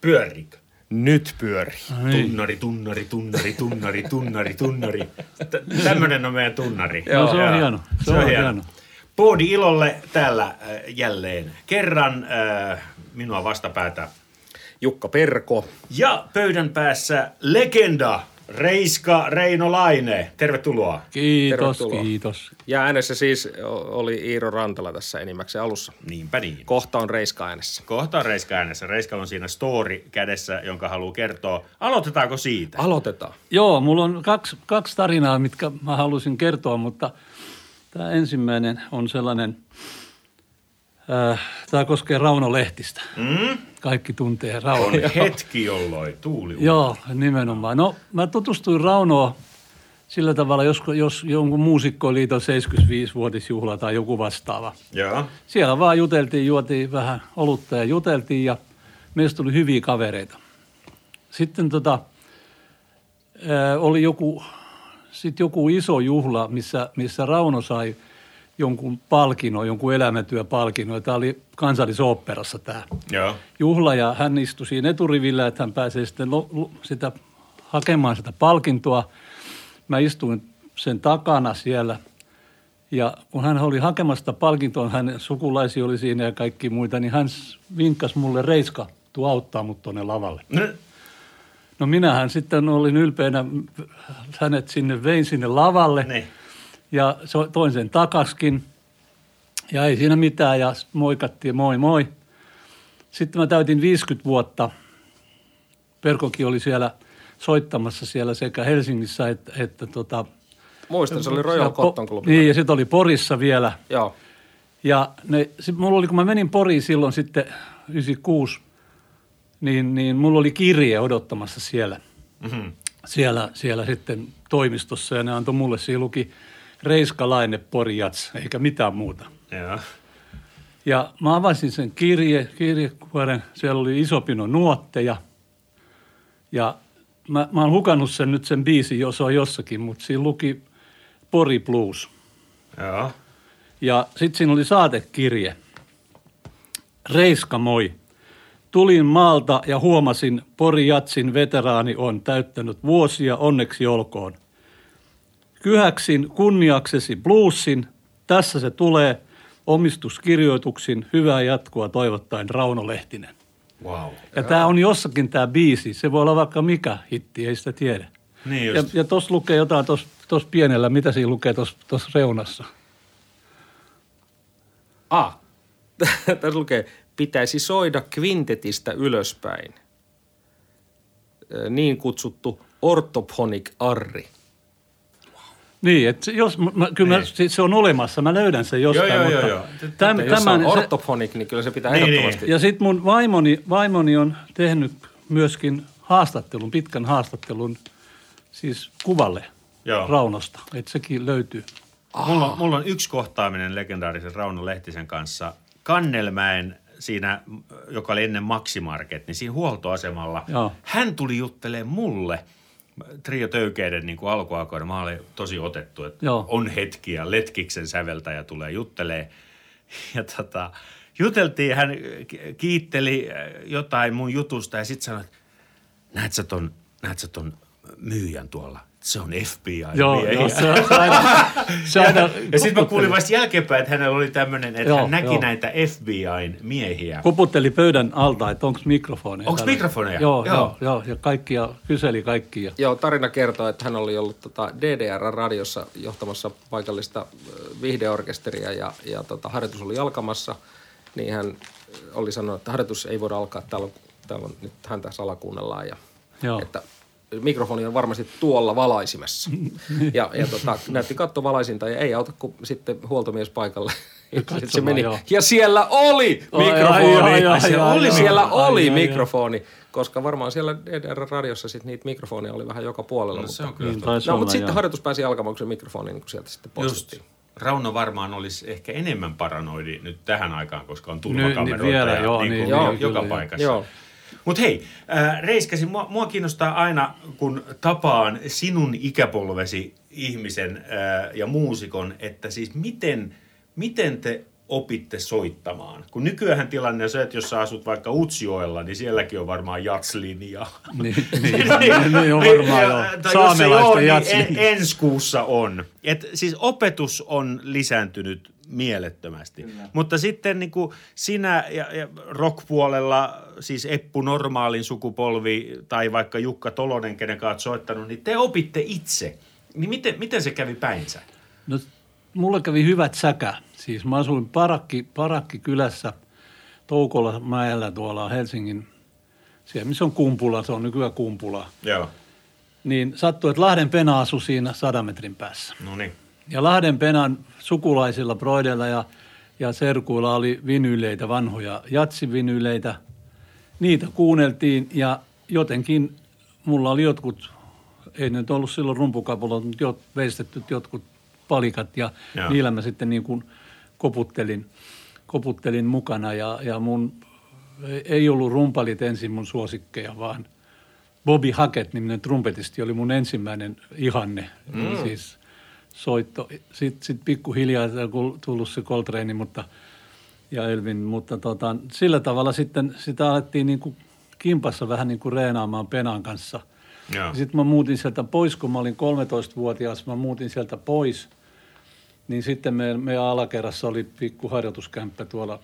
Pyörikö? Nyt pyöri. Tunnari, tunnari, tunnari, tunnari, tunnari, tunnari. T- tämmönen on meidän tunnari. No, se on hieno. Se on hieno. Poodi Ilolle täällä äh, jälleen kerran äh, minua vastapäätä. Jukka Perko. Ja pöydän päässä legenda Reiska Reino Laine. Tervetuloa. Kiitos, Tervetuloa. kiitos. Ja äänessä siis oli Iiro Rantala tässä enimmäkseen alussa. Niinpä niin. Kohta on Reiska äänessä. Kohta on Reiska äänessä. Reiskalla on siinä story kädessä, jonka haluaa kertoa. Aloitetaanko siitä? Aloitetaan. Joo, mulla on kaksi, kaksi tarinaa, mitkä mä halusin kertoa, mutta tämä ensimmäinen on sellainen, tämä koskee Rauno Lehtistä. Mm? Kaikki tuntee On Rauno. hetki, jolloin tuuli Joo, nimenomaan. No, mä tutustuin Raunoon sillä tavalla, jos, jos jonkun muusikkoliiton 75-vuotisjuhla tai joku vastaava. Joo. Siellä vaan juteltiin, juotiin vähän olutta ja juteltiin ja meistä tuli hyviä kavereita. Sitten tota, ää, oli joku, sit joku iso juhla, missä, missä Rauno sai jonkun palkinnon, jonkun elämäntyöpalkinnon. Tämä oli kansallisoopperassa tämä Joo. juhla ja hän istui siinä eturivillä, että hän pääsee sitten lo, lo, sitä, hakemaan sitä palkintoa. Mä istuin sen takana siellä ja kun hän oli hakemassa sitä palkintoa, hänen sukulaisia oli siinä ja kaikki muita, niin hän vinkkasi mulle Reiska, tuu auttaa mut tuonne lavalle. No, No minähän sitten olin ylpeänä, hänet sinne vein sinne lavalle niin. Ja toin sen takaskin. Ja ei siinä mitään ja moikattiin, moi moi. Sitten mä täytin 50 vuotta. Perkokin oli siellä soittamassa siellä sekä Helsingissä että, että tota, Muistan, se oli Royal Cotton Club. Niin, ja sitten oli Porissa vielä. Joo. Ja ne, sit mulla oli, kun mä menin Poriin silloin sitten 96, niin, niin mulla oli kirje odottamassa siellä, Mm-hmm. siellä, siellä sitten toimistossa. Ja ne antoi mulle, siinä luki Reiska Laine Porjats, eikä mitään muuta. Joo. Ja mä avasin sen kirje, kirjekuoren, siellä oli iso pino nuotteja. Ja mä, mä oon hukannut sen nyt sen biisin, jos on jossakin, mutta siinä luki Pori Blues. Joo. Ja sitten siinä oli saatekirje. Reiska moi. Tulin maalta ja huomasin, Pori Jatsin veteraani on täyttänyt vuosia, onneksi olkoon. Kyhäksin kunniaksesi bluesin, tässä se tulee, omistuskirjoituksin, hyvää jatkoa toivottaen Rauno Lehtinen. Wow. Ja tämä on jossakin tämä biisi, se voi olla vaikka mikä hitti, ei sitä tiedä. Niin Ja, just. ja tuossa lukee jotain tuossa pienellä, mitä siinä lukee tuossa reunassa? Ah. Tässä lukee, pitäisi soida kvintetistä ylöspäin. Niin kutsuttu orthophonic arri. Niin, että jos, mä, kyllä mä, Niin. se, on olemassa, mä löydän sen jostain. Joo, joo, mutta joo, joo. Täm, tämän, on se, orthophonic, niin kyllä se pitää Niin, ehdottomasti. ja sitten mun vaimoni, vaimoni on tehnyt myöskin haastattelun, pitkän haastattelun siis kuvalle Joo. Raunosta, että sekin löytyy. Mulla, on- mulla on yksi kohtaaminen legendaarisen Rauno Lehtisen kanssa Kannelmäen siinä, joka oli ennen Maximarket, niin siinä huoltoasemalla. Joo. Hän tuli juttelemaan mulle Trio Töykeiden niin kuin alkuaikoina. Mä olin tosi otettu, että Joo. on hetki ja Letkiksen säveltäjä tulee juttelee. Ja tota, juteltiin, hän ki- kiitteli jotain mun jutusta ja sitten sanoi, että näet sä ton, näet sä ton myyjän tuolla? Se on FBI. Joo, miehiä." joo se, se aina, se aina Ja sitten mä kuulin vasta jälkeenpäin, että hänellä oli tämmöinen, että Joo, hän näki joo. näitä FBIn miehiä. Kuputteli pöydän alta, että onko mikrofoneja. Täällä. mikrofoneja? Joo, Joo. joo, joo, ja kaikkia, kyseli kaikkia. Joo, tarina kertoo, että hän oli ollut tota DDR-radiossa johtamassa paikallista ö, viihdeorkesteria ja, ja tota, harjoitus oli alkamassa. Niin hän oli sanonut, että harjoitus ei voida alkaa, täällä on, täällä on nyt häntä salakuunnellaan. Ja, Joo. Että mikrofoni on varmasti tuolla valaisimessa. ja ja tota, näytti kattovalaisinta ja ei auta, kun sitten huoltomies paikalle. Sitten se Katsomaan, meni. joo. Ja siellä oli mikrofoni. ai, ai, ai, Ai, siellä ai, oli, ai, siellä ai, oli ai, ai. mikrofoni. Koska varmaan siellä DDR-radiossa sit niitä mikrofoneja oli vähän joka puolella. No, mutta, se on kyllä Niin, no, olla, mutta sitten harjoitus pääsi alkamaan, kun se mikrofoni niin kun sieltä sitten Just. poistettiin. Rauno varmaan olisi ehkä enemmän paranoidi nyt tähän aikaan, koska on Nyt, turvakameroita niin vielä, ja joo, niin niin, kuin joo, joka kyllä, paikassa. Joo. Mutta hei, äh, Reiskasi, mua, mua kiinnostaa aina, kun tapaan sinun ikäpolvesi ihmisen äh, ja muusikon, että siis miten, miten te opitte soittamaan? Kun nykyään tilanne on se, että jos sä asut vaikka Utsjoella, niin sielläkin on varmaan jatslinja. Niin, niin, niin, niin on varmaan jo. Saamelaisten niin jatsi. en, ensi kuussa on. Et siis opetus on lisääntynyt mielettömästi. Mutta sitten niin kuin sinä ja, ja rock-puolella, siis Eppu Normaalin sukupolvi tai vaikka Jukka Tolonen, kenen kanssa soittanut, niin te opitte itse. Niin miten, miten se kävi päinsä? No, mulla kävi hyvät säkä. Siis mä asuin parakki, parakkikylässä Toukola mäellä tuolla Helsingin, siellä missä on Kumpula, se on nykyään Kumpula. Joo. Niin sattui, että Lahden Pena asui siinä sadan metrin päässä. No niin. Ja Lahden Penan sukulaisilla broidella ja, ja serkuilla oli vinyyleitä, vanhoja jatsivinyyleitä. Niitä kuunneltiin ja jotenkin mulla oli jotkut, ei nyt ollut silloin rumpukapulot, mutta jot, veistettyt jotkut palikat ja Joo. Joo. niillä mä sitten niin kuin koputtelin, koputtelin mukana ja, ja mun ei- ollut rumpalit ensin mun suosikkeja, vaan Bobby Hackett-niminen trumpetisti oli mun ensimmäinen ihanne. Mm. Siis soitto. Sitten sit pikkuhiljaa tullut se Coltrane, mutta ja Elvin, mutta tota, sillä tavalla sitten sitä alettiin niin kuin kimpassa vähän niin kuin reenaamaan Penan kanssa. Sitten mä muutin sieltä pois, kun mä olin 13-vuotias, mä muutin sieltä pois. Niin sitten me, meidän alakerrassa oli pikku harjoituskämppä tuolla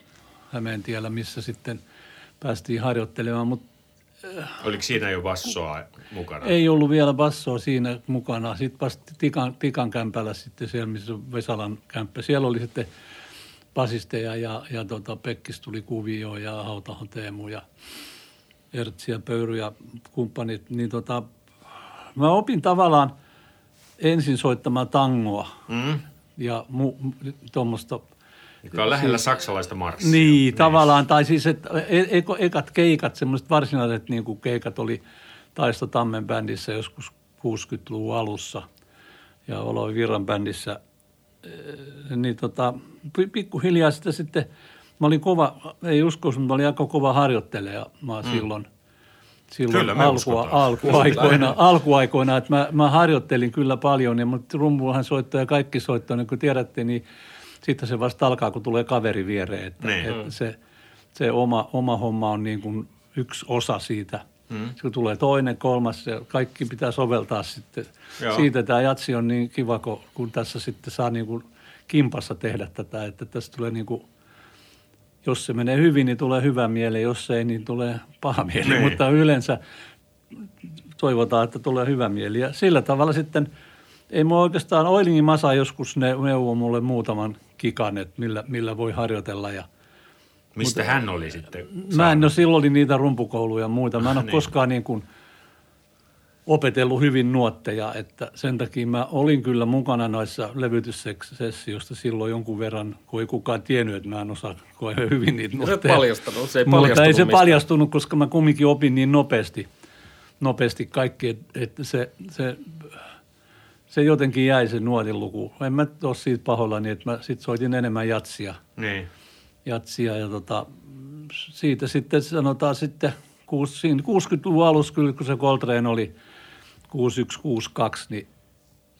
Hämeentiellä, missä sitten päästiin harjoittelemaan, mutta Oliko siinä jo bassoa mukana? ei ollut vielä bassoa siinä mukana. Sitten vasta Tikan, Tikan kämpällä sitten siellä, missä on Vesalan kämppä. Siellä oli sitten basisteja ja, ja tota, Pekkis tuli kuvio ja Hautahon Teemu ja Ertsi ja Pöyry ja kumppanit. Niin tota, mä opin tavallaan ensin soittamaan tangoa Mm? ja mu, tuommoista Joka on lähellä saksalaista marssia. niin, tavallaan. Tai siis, että e- eko- ekat keikat, semmoiset varsinaiset niin kuin keikat oli Taisto Tammen bändissä joskus 60-luvun alussa ja Olovi Virran bändissä. Eh, Niin tota, pi- pikkuhiljaa sitä sitten, mä olin kova, ei uskoisi, mutta mä olin aika kova harjoittelija mä mm. silloin. Silloin Kyllä alkua, uskotaan. alkuaikoina, alkuaikoina, että mä, mä harjoittelin kyllä paljon, ja mutta rummuhan soittaa ja kaikki soittaa, niin kuin tiedätte, niin sitten se vasta alkaa, kun tulee kaveri viereen, että, Niin. että se, se oma, oma homma on niin kuin yksi osa siitä. Mm. Kun tulee toinen, kolmas, ja kaikki pitää soveltaa sitten. Joo. Siitä tämä jatsi on niin kiva, kun, kun tässä sitten saa niin kuin kimpassa tehdä tätä, että tästä tulee niin kuin, jos se menee hyvin, niin tulee hyvä mieli, jos ei, niin tulee paha mieli, Niin. mutta yleensä toivotaan, että tulee hyvä mieli. Ja sillä tavalla sitten, ei mua oikeastaan, Oilingin Masa joskus ne neuvoi mulle muutaman kikan, että millä, millä voi harjoitella ja Mistä hän oli sitten? Mä en, no silloin oli niitä rumpukouluja ja muita. Mä en ole Niin. koskaan niin kuin opetellut hyvin nuotteja, että sen takia mä olin kyllä mukana noissa levytyssessioista silloin jonkun verran, kun ei kukaan tiennyt, että mä en osaa koe hyvin niitä Se ei nuotteja. paljastanut, se ei Mutta paljastunut ei se mistään. paljastunut, koska mä kumminkin opin niin nopeasti, nopeasti kaikki, että, että se, se, se jotenkin jäi se nuotin luku. En mä ole siitä pahoillani, että mä sit soitin enemmän jatsia Niin. jatsia ja tota, siitä sitten sanotaan sitten kuus- siinä 60-luvun alussa kyllä, kun se Coltrane oli 6162, niin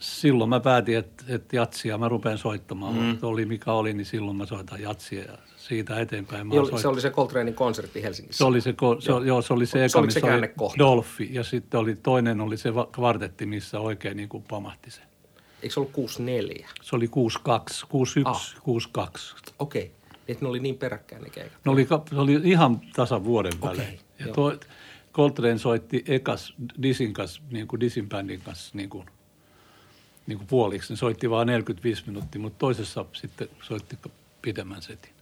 silloin mä päätin, että, että jatsia mä rupean soittamaan. Mm. Oli mikä oli, niin silloin mä soitan jatsia ja siitä eteenpäin Niin oli- Se oli se Coltranein konsertti Helsingissä. Se oli se, ko- se, joo. joo, se oli se Se eka, se missä oli käännekohta? Dolphy ja sitten oli, toinen oli se va- kvartetti, missä oikein niin kuin pamahti se. Eikö se ollut 64? Se oli 62, 61, Ah. ah. 62. Okei. Okay. Että ne oli niin peräkkäin ne keikat. Ne oli, se oli ihan tasan vuoden välein. Okei, ja joo. toi, Coltrane soitti ekas Disin kanssa, niin kuin Disin bändin kanssa niin kuin, niin kuin puoliksi. Ne soitti vain 45 minuuttia, mutta toisessa sitten soitti pidemmän setin.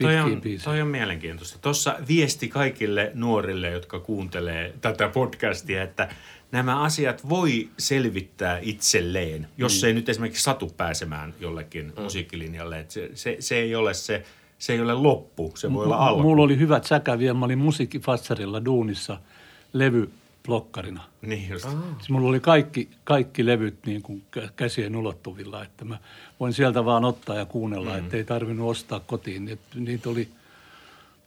Toi on, toi on mielenkiintoista. Tuossa viesti kaikille nuorille, jotka kuuntelee tätä podcastia, että nämä asiat voi selvittää itselleen, jos Niin. ei nyt esimerkiksi satu pääsemään jollekin mm. musiikkilinjalle. Se, se, se, ei ole se, se ei ole loppu, se voi olla alku. Mulla oli hyvät säkäviä. Mä olin musiikkifatsarilla duunissa levyblokkarina. Niin just. Siis mulla oli kaikki, kaikki levyt niin kuin kä- käsien ulottuvilla, että mä voin sieltä vaan ottaa ja kuunnella, mm. että ei tarvinnut ostaa kotiin. Et niitä oli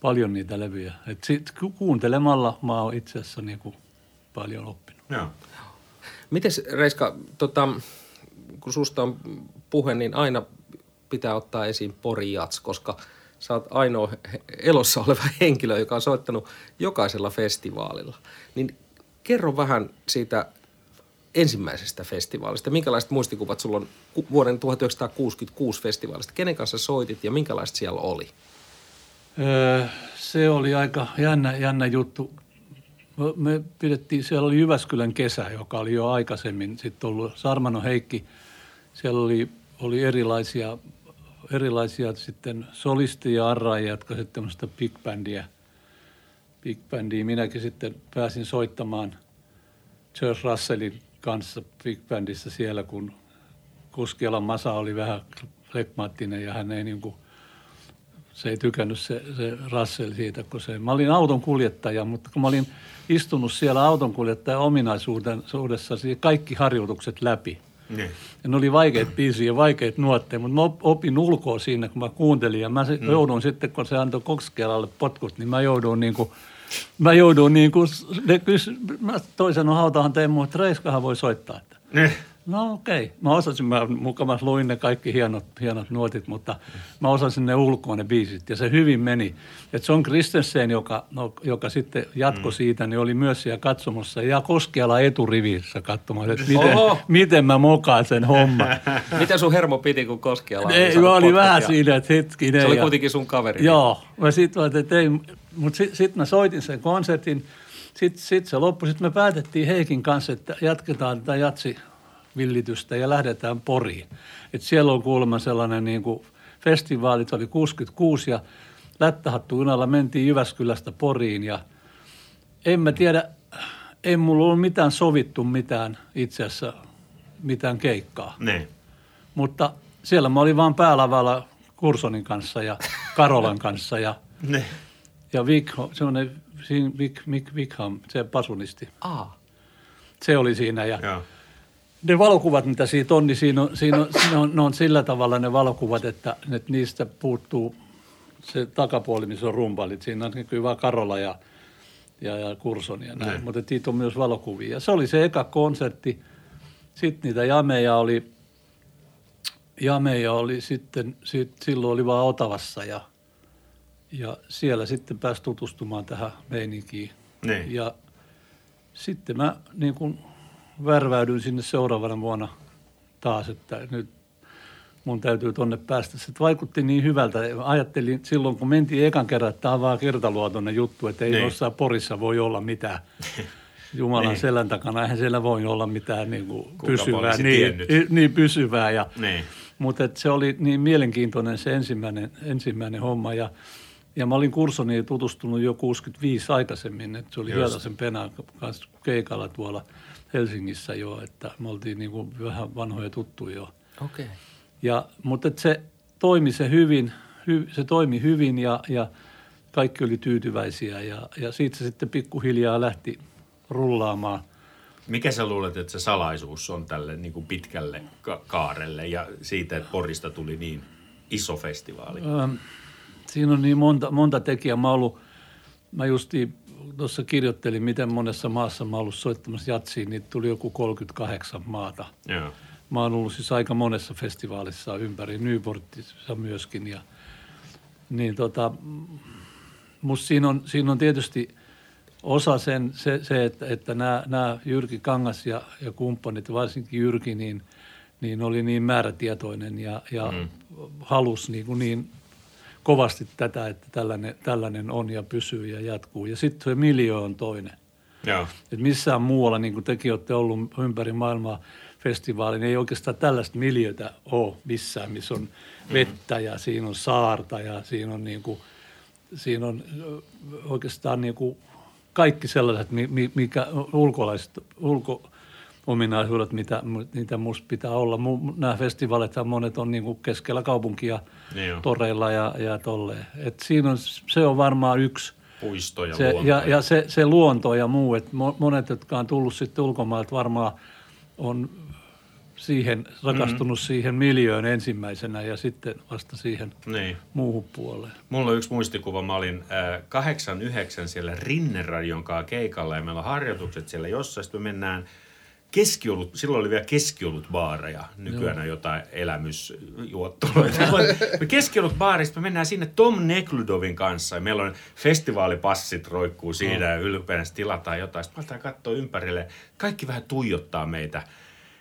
paljon niitä levyjä. Et sit ku- kuuntelemalla mä oon itse asiassa niin kuin paljon oppinut. Joo. Mites Reiska, tota, kun susta on puhe, niin aina pitää ottaa esiin Pori Jats, koska sä oot ainoa elossa oleva henkilö, joka on soittanut jokaisella festivaalilla. Niin kerro vähän siitä ensimmäisestä festivaalista. Minkälaiset muistikuvat sulla on vuoden 1966 festivaalista? Kenen kanssa soitit ja minkälaista siellä oli? Öö, se oli aika jännä, jännä juttu. Me- pidettiin, siellä oli Jyväskylän kesä, joka oli jo aikaisemmin sitten ollut. Sarmano Heikki, siellä oli, oli erilaisia, erilaisia sitten solistia, arraajia, jotka sitten tämmöistä big bandia, big bandia. Minäkin sitten pääsin soittamaan George Russellin kanssa big bandissa siellä, kun Kuskielan Masa oli vähän flegmaattinen ja hän ei niin kuin se ei tykännyt se, se Russell siitä, kun se, mä olin auton kuljettaja, mutta kun mä olin istunut siellä auton kuljettajan ominaisuudessa siis kaikki harjoitukset läpi. Niin. Ja ne oli vaikeat biisiä ja vaikeat nuotteja, mutta mä op- opin ulkoa siinä, kun mä kuuntelin. Ja mä mm. joudun sitten, kun se antoi Koskelalle potkut, niin mä joudun niin kuin, mä joudun niin kuin, ne kys, mä toisen hautahan tein mun, että Reiskahan voi soittaa. Että. Niin. No okei. Okay. Mä osasin, mä mukamas luin ne kaikki hienot, hienot nuotit, mutta mä osasin ne ulkoa ne biisit ja se hyvin meni. Et John Christensen, joka, no, joka sitten jatko mm. siitä, niin oli myös siellä katsomossa ja Koskiala eturivissä katsomassa, että miten, Oho! miten mä mokaan sen homman. Miten sun hermo piti, kun Koskiala oli Ei, potkut vähän siinä, että hetkinen. Se oli kuitenkin sun kaveri. Joo, mä sit vaan, että ei, mutta sitten sit mä soitin sen konsertin, sitten sit se loppui, sitten me päätettiin Heikin kanssa, että jatketaan tätä jatsivillitystä ja lähdetään Poriin. Et siellä on kuulemma sellainen niin kuin festivaalit, oli 66 ja Lättähattu junalla mentiin Jyväskylästä Poriin ja en mä tiedä, ei mulla ollut mitään sovittu mitään itse asiassa, mitään keikkaa. Niin. Mutta siellä mä olin vaan päälavalla Kursonin kanssa ja Karolan kanssa ja, Niin. Ja Wigho, semmoinen Wig, Wig, Wigham, se pasunisti. Aa, Se oli siinä ja Joo. ne valokuvat, mitä siitä on, niin siinä on, siinä on, siinä on, ne on sillä tavalla ne valokuvat, että, että niistä puuttuu se takapuoli, missä on rumpalit. Siinä on näkyy vaan Karola ja, ja, ja Kurson ja näin, Niin. mutta siitä on myös valokuvia. Ja se oli se eka konsertti. Sitten niitä jameja oli, jameja oli sitten, sit, silloin oli vaan Otavassa ja, ja siellä sitten pääsi tutustumaan tähän meininkiin. Niin. Ja sitten mä niin kuin värväydyin sinne seuraavana vuonna taas, että nyt mun täytyy tonne päästä. Se vaikutti niin hyvältä. Ajattelin silloin, kun mentiin ekan kerran, että tämä on vaan kertaluotoinen juttu, että ei Niin. jossain Porissa voi olla mitään. Jumalan Niin. selän takana, eihän siellä voi olla mitään niin kuin pysyvää. Niin, niin pysyvää. Ja, Niin. mutta se oli niin mielenkiintoinen se ensimmäinen, ensimmäinen homma ja, ja mä olin Kursoniin tutustunut jo 65 aikaisemmin, että se oli. Hietasen Penän kanssa keikalla tuolla Helsingissä jo, että me oltiin niin kuin vähän vanhoja tuttuja jo. okei. Okay. Ja, mutta se toimi se hyvin, hy, se toimi hyvin ja, ja kaikki oli tyytyväisiä ja, ja siitä se sitten pikkuhiljaa lähti rullaamaan. Mikä sä luulet, että se salaisuus on tälle niin kuin pitkälle ka- kaarelle ja siitä, että Porista tuli niin iso festivaali? Öm, siinä on niin monta, monta tekijää. Mä, ollut, mä justiin tuossa kirjoittelin, miten monessa maassa mä ollut soittamassa jatsiin, niin tuli joku 38 maata. Joo. Mä oon ollut siis aika monessa festivaalissa ympäri, Newportissa myöskin. Ja, niin tota, musta siinä on, siinä on tietysti osa sen, se, se että, että nämä, nämä Jyrki Kangas ja, ja kumppanit, varsinkin Jyrki, niin, niin oli niin määrätietoinen ja, ja mm. halus niin, kuin niin kovasti tätä, että tällainen, tällainen on ja pysyy ja jatkuu. Ja sitten se miljöö on toinen. Joo. Et missään muualla, niin kuin tekin olette ollut ympäri maailmaa festivaalin, ei oikeastaan tällaista miljötä ole missään, missä on vettä ja siinä on saarta ja siinä on, niin kuin, siinä on oikeastaan niin kuin kaikki sellaiset, mi- mi- mikä ulkolaiset, ulko-ominaisuudet, mitä, mitä musta pitää olla. Nämä festivaalithan monet on niin kuin keskellä kaupunkia, Niin toreilla ja, ja tolleen. Et siinä on, se on varmaan yksi Puisto ja se, luonto. ja, ja se, se luonto ja muu, että mo- monet, jotka on tullut sitten ulkomailta varmaan on siihen, rakastunut Mhm. mm-hmm. siihen miljöön ensimmäisenä ja sitten vasta siihen Niin. muuhun puoleen. Mulla on yksi muistikuva. Mä olin äh, 8-9 siellä Rinneradion kanssa keikalla ja meillä on harjoitukset siellä jossain. Sitten me mennään keskiolut, silloin oli vielä keskiolutbaareja, nykyään on jotain elämysjuotteluita. keskiolutbaarista me mennään sinne Tom Nekludovin kanssa ja meillä on festivaalipassit roikkuu siinä ja ylpeänä tilataan jotain. Sitten me katsoa ympärille, kaikki vähän tuijottaa meitä.